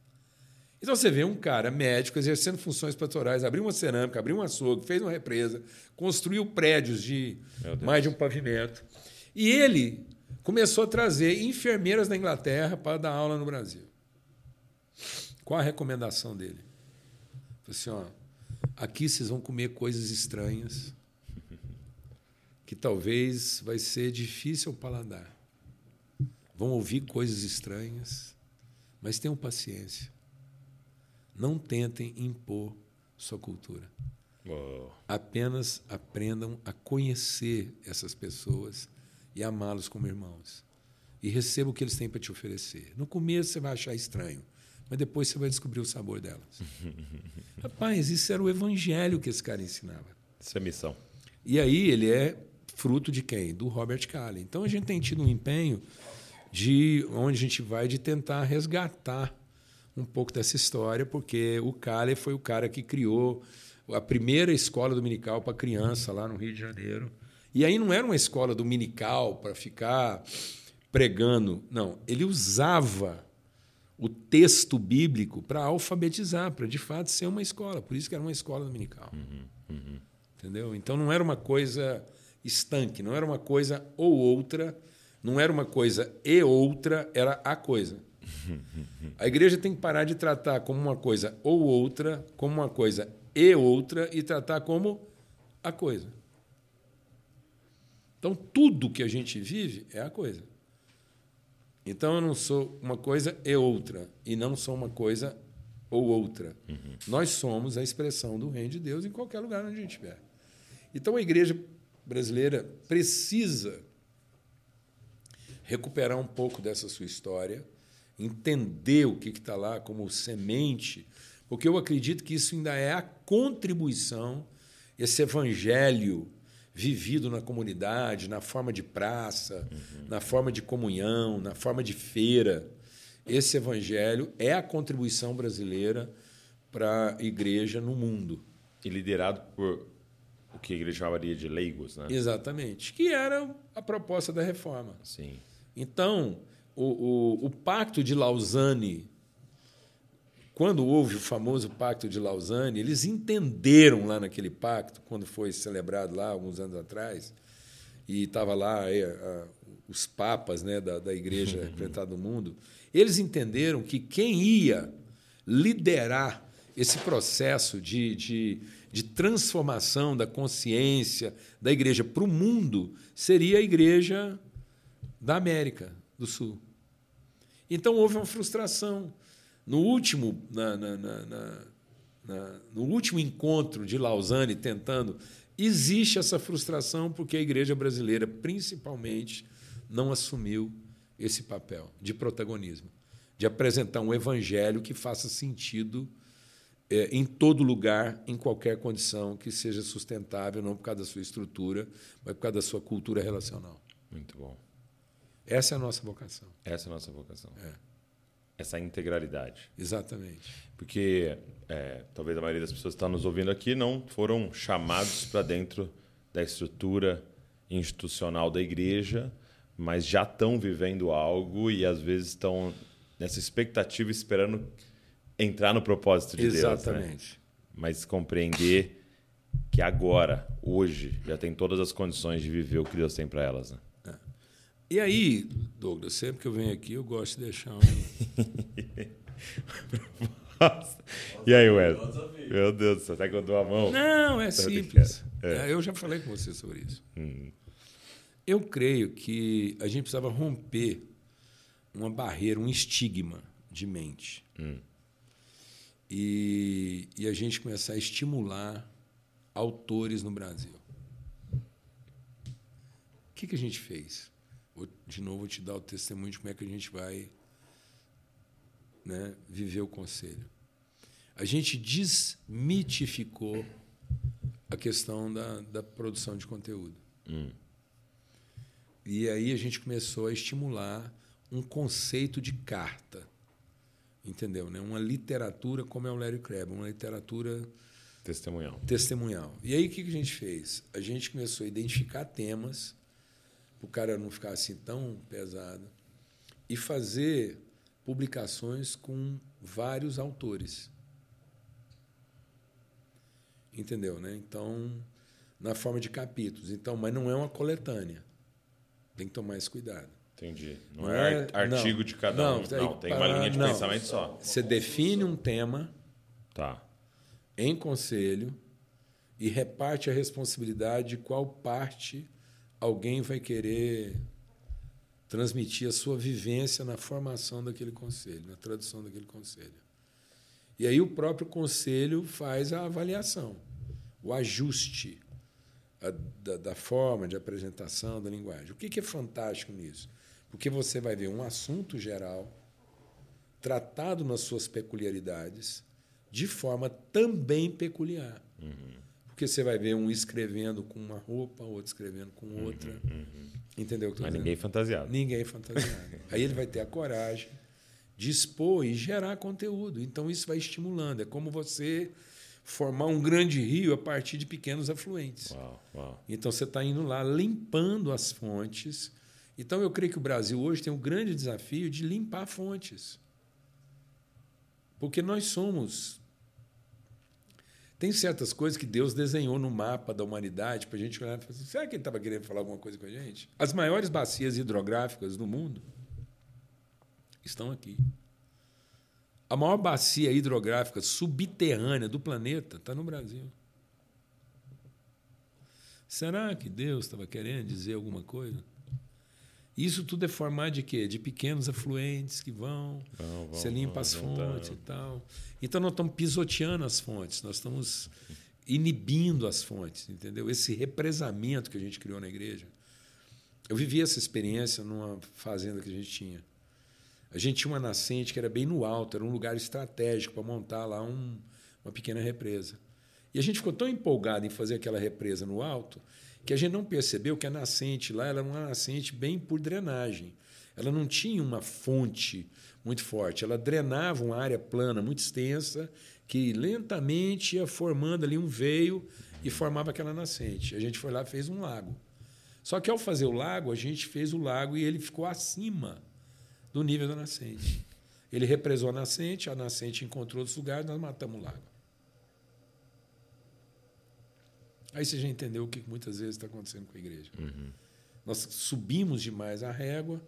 Então você vê um cara médico exercendo funções pastorais, abriu uma cerâmica, abriu um açougue, fez uma represa, construiu prédios de mais de um pavimento. E ele começou a trazer enfermeiras da Inglaterra para dar aula no Brasil. Qual a recomendação dele? Falei assim, ó, aqui vocês vão comer coisas estranhas que talvez vai ser difícil ao paladar. Vão ouvir coisas estranhas, mas tenham paciência. Não tentem impor sua cultura. Uou. Apenas aprendam a conhecer essas pessoas e amá-los como irmãos. E receba o que eles têm para te oferecer. No começo você vai achar estranho, mas depois você vai descobrir o sabor delas. Rapaz, isso era o evangelho que esse cara ensinava. Isso é missão. E aí ele é fruto de quem? Do Robert Calley. Então a gente tem tido um empenho de onde a gente vai de tentar resgatar um pouco dessa história, porque o Calley foi o cara que criou a primeira escola dominical para criança lá no Rio de Janeiro. E aí não era uma escola dominical para ficar pregando, não, ele usava o texto bíblico para alfabetizar, para de fato ser uma escola. Por isso que era uma escola dominical. Entendeu? Então não era uma coisa estanque, não era uma coisa ou outra, não era uma coisa e outra, era a coisa. A igreja tem que parar de tratar como uma coisa ou outra, como uma coisa e outra, e tratar como a coisa. Então, tudo que a gente vive é a coisa. Então, eu não sou uma coisa e outra, e não sou uma coisa ou outra. Nós somos a expressão do reino de Deus em qualquer lugar onde a gente estiver. Então, a igreja brasileira precisa recuperar um pouco dessa sua história, entender o que está lá como semente, porque eu acredito que isso ainda é a contribuição, esse evangelho vivido na comunidade, na forma de praça, na forma de comunhão, na forma de feira. Esse evangelho é a contribuição brasileira para a igreja no mundo. E liderado por o que a igreja chamaria de leigos, né? Exatamente. Que era a proposta da reforma. Sim. Então, o, o, o Pacto de Lausanne, quando houve o famoso Pacto de Lausanne, eles entenderam lá naquele pacto, quando foi celebrado lá alguns anos atrás, e estava lá é, a, os papas né, da, da igreja representada no mundo, eles entenderam que quem ia liderar esse processo de, de, de transformação da consciência da igreja para o mundo seria a igreja da América do Sul. Então houve uma frustração. No último, na, na, na, no último encontro de Lausanne, tentando, existe essa frustração porque a igreja brasileira, principalmente, não assumiu esse papel de protagonismo, de apresentar um evangelho que faça sentido é, em todo lugar, em qualquer condição, que seja sustentável, não por causa da sua estrutura, mas por causa da sua cultura relacional. Muito bom. Essa é a nossa vocação. Essa é a nossa vocação. É. Essa integralidade. Exatamente. Porque é, talvez a maioria das pessoas que estão nos ouvindo aqui não foram chamados para dentro da estrutura institucional da igreja, mas já estão vivendo algo e às vezes estão nessa expectativa esperando entrar no propósito de Exatamente. Deus. Exatamente. Né? Mas compreender que agora, hoje, já tem todas as condições de viver o que Deus tem para elas. Né? É. E aí, Douglas, sempre que eu venho aqui, eu gosto de deixar um. e aí, Wesley? Meu Deus do céu, será que eu dou a mão? Não, é simples. É. Eu já falei com você sobre isso. Hum. Eu creio que a gente precisava romper uma barreira, um estigma de mente. Hum e, e a gente começar a estimular autores no Brasil. O que, que a gente fez? Vou, de novo, vou te dar o testemunho de como é que a gente vai né, viver o conselho. A gente desmitificou a questão da, da produção de conteúdo. Hum. E aí a gente começou a estimular um conceito de carta entendeu? Né? Uma literatura como é o Larry Crabb, uma literatura testemunhal. Testemunhal. E aí o que a gente fez? A gente começou a identificar temas para o cara não ficar assim tão pesado e fazer publicações com vários autores. Entendeu, né? Então, na forma de capítulos. Então, mas não é uma coletânea. Tem que tomar esse cuidado. Entendi. Não, não é, é artigo não, de cada não, um. Não, tem uma linha de pensamento só. Você define um tema tá. em conselho e reparte a responsabilidade de qual parte alguém vai querer transmitir a sua vivência na formação daquele conselho, na tradução daquele conselho. E aí o próprio conselho faz a avaliação, o ajuste a, da, da, forma de apresentação, da linguagem. O que, que é fantástico nisso? Porque você vai ver um assunto geral tratado nas suas peculiaridades de forma também peculiar. Uhum. Porque você vai ver um escrevendo com uma roupa, outro escrevendo com uhum, outra. Uhum, uhum. Entendeu? Mas ninguém fantasiado. Ninguém fantasiado. Aí ele vai ter a coragem de expor e gerar conteúdo. Então isso vai estimulando. É como você formar um grande rio a partir de pequenos afluentes. Uau, uau. Então você está indo lá limpando as fontes então, eu creio que o Brasil hoje tem um grande desafio de limpar fontes. Porque nós somos. Tem certas coisas que Deus desenhou no mapa da humanidade para a gente olhar e falar assim: será que ele estava querendo falar alguma coisa com a gente? As maiores bacias hidrográficas do mundo estão aqui. A maior bacia hidrográfica subterrânea do planeta está no Brasil. Será que Deus estava querendo dizer alguma coisa? Isso tudo é formado de quê? De pequenos afluentes que vão, vão, vão você limpa vão, as fontes e tal. Então nós estamos pisoteando as fontes, nós estamos inibindo as fontes, entendeu? Esse represamento que a gente criou na igreja. Eu vivi essa experiência numa fazenda que a gente tinha. A gente tinha uma nascente que era bem no alto, era um lugar estratégico para montar lá um, uma pequena represa. E a gente ficou tão empolgado em fazer aquela represa no alto que a gente não percebeu que a nascente lá era uma nascente bem por drenagem. Ela não tinha uma fonte muito forte, ela drenava uma área plana muito extensa que lentamente ia formando ali um veio e formava aquela nascente. A gente foi lá e fez um lago. Só que ao fazer o lago, a gente fez o lago e ele ficou acima do nível da nascente. Ele represou a nascente, a nascente encontrou outros lugares, nós matamos o lago. Aí você já entendeu o que muitas vezes está acontecendo com a igreja. Uhum. Nós subimos demais a régua,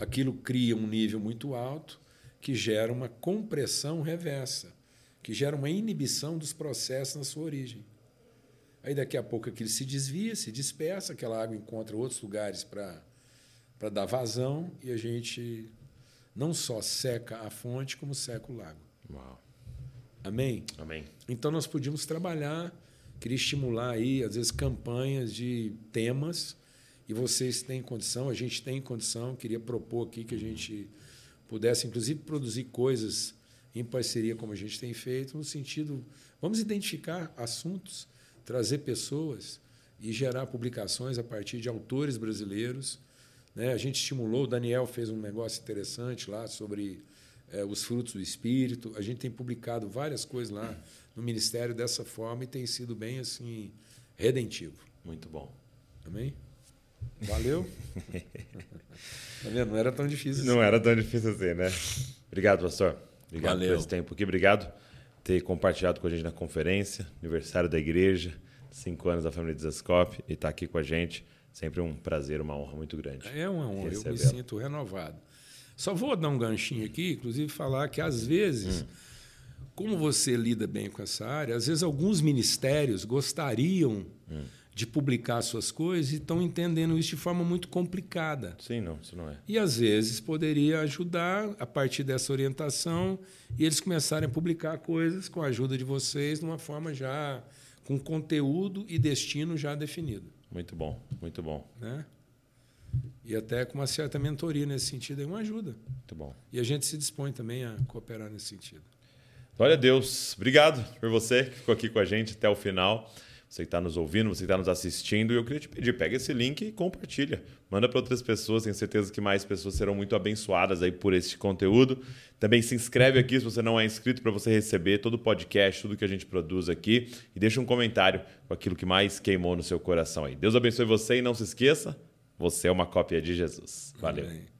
aquilo cria um nível muito alto, que gera uma compressão reversa, que gera uma inibição dos processos na sua origem. Aí daqui a pouco aquilo se desvia, se dispersa, aquela água encontra outros lugares para dar vazão e a gente não só seca a fonte, como seca o lago. Uau. Amém? Amém. Então nós podíamos trabalhar, queria estimular aí, às vezes, campanhas de temas, e vocês têm condição, a gente tem condição, queria propor aqui que a gente pudesse, inclusive, produzir coisas em parceria, como a gente tem feito, no sentido, vamos identificar assuntos, trazer pessoas e gerar publicações a partir de autores brasileiros. Né? A gente estimulou, o Daniel fez um negócio interessante lá sobre é, os frutos do espírito. A gente tem publicado várias coisas lá no ministério dessa forma e tem sido bem assim redentivo. Muito bom. Amém? Valeu. tá vendo? Não era tão difícil Não assim. era tão difícil assim, né? Obrigado, pastor. Obrigado Valeu. por esse tempo aqui. Obrigado por ter compartilhado com a gente na conferência, aniversário da igreja, cinco anos da família Desascope, e estar tá aqui com a gente. Sempre um prazer, uma honra muito grande. É uma honra, eu me sinto renovado. Só vou dar um ganchinho aqui, inclusive falar que às vezes, hum. Como você lida bem com essa área, às vezes alguns ministérios gostariam hum. de publicar suas coisas e estão entendendo isso de forma muito complicada. Sim, não, isso não é. E às vezes poderia ajudar a partir dessa orientação e eles começarem a publicar coisas com a ajuda de vocês de uma forma já com conteúdo e destino já definido. Muito bom, muito bom. Né? E até com uma certa mentoria nesse sentido, é uma ajuda. Muito bom. E a gente se dispõe também a cooperar nesse sentido. Glória a Deus. Obrigado por você que ficou aqui com a gente até o final. Você que está nos ouvindo, você que está nos assistindo. E eu queria te pedir, pega esse link e compartilha. Manda para outras pessoas. Tenho certeza que mais pessoas serão muito abençoadas aí por esse conteúdo. Também se inscreve aqui se você não é inscrito para você receber todo o podcast, tudo que a gente produz aqui. E deixa um comentário com aquilo que mais queimou no seu coração aí. Deus abençoe você e não se esqueça, você é uma cópia de Jesus. Valeu. Amém.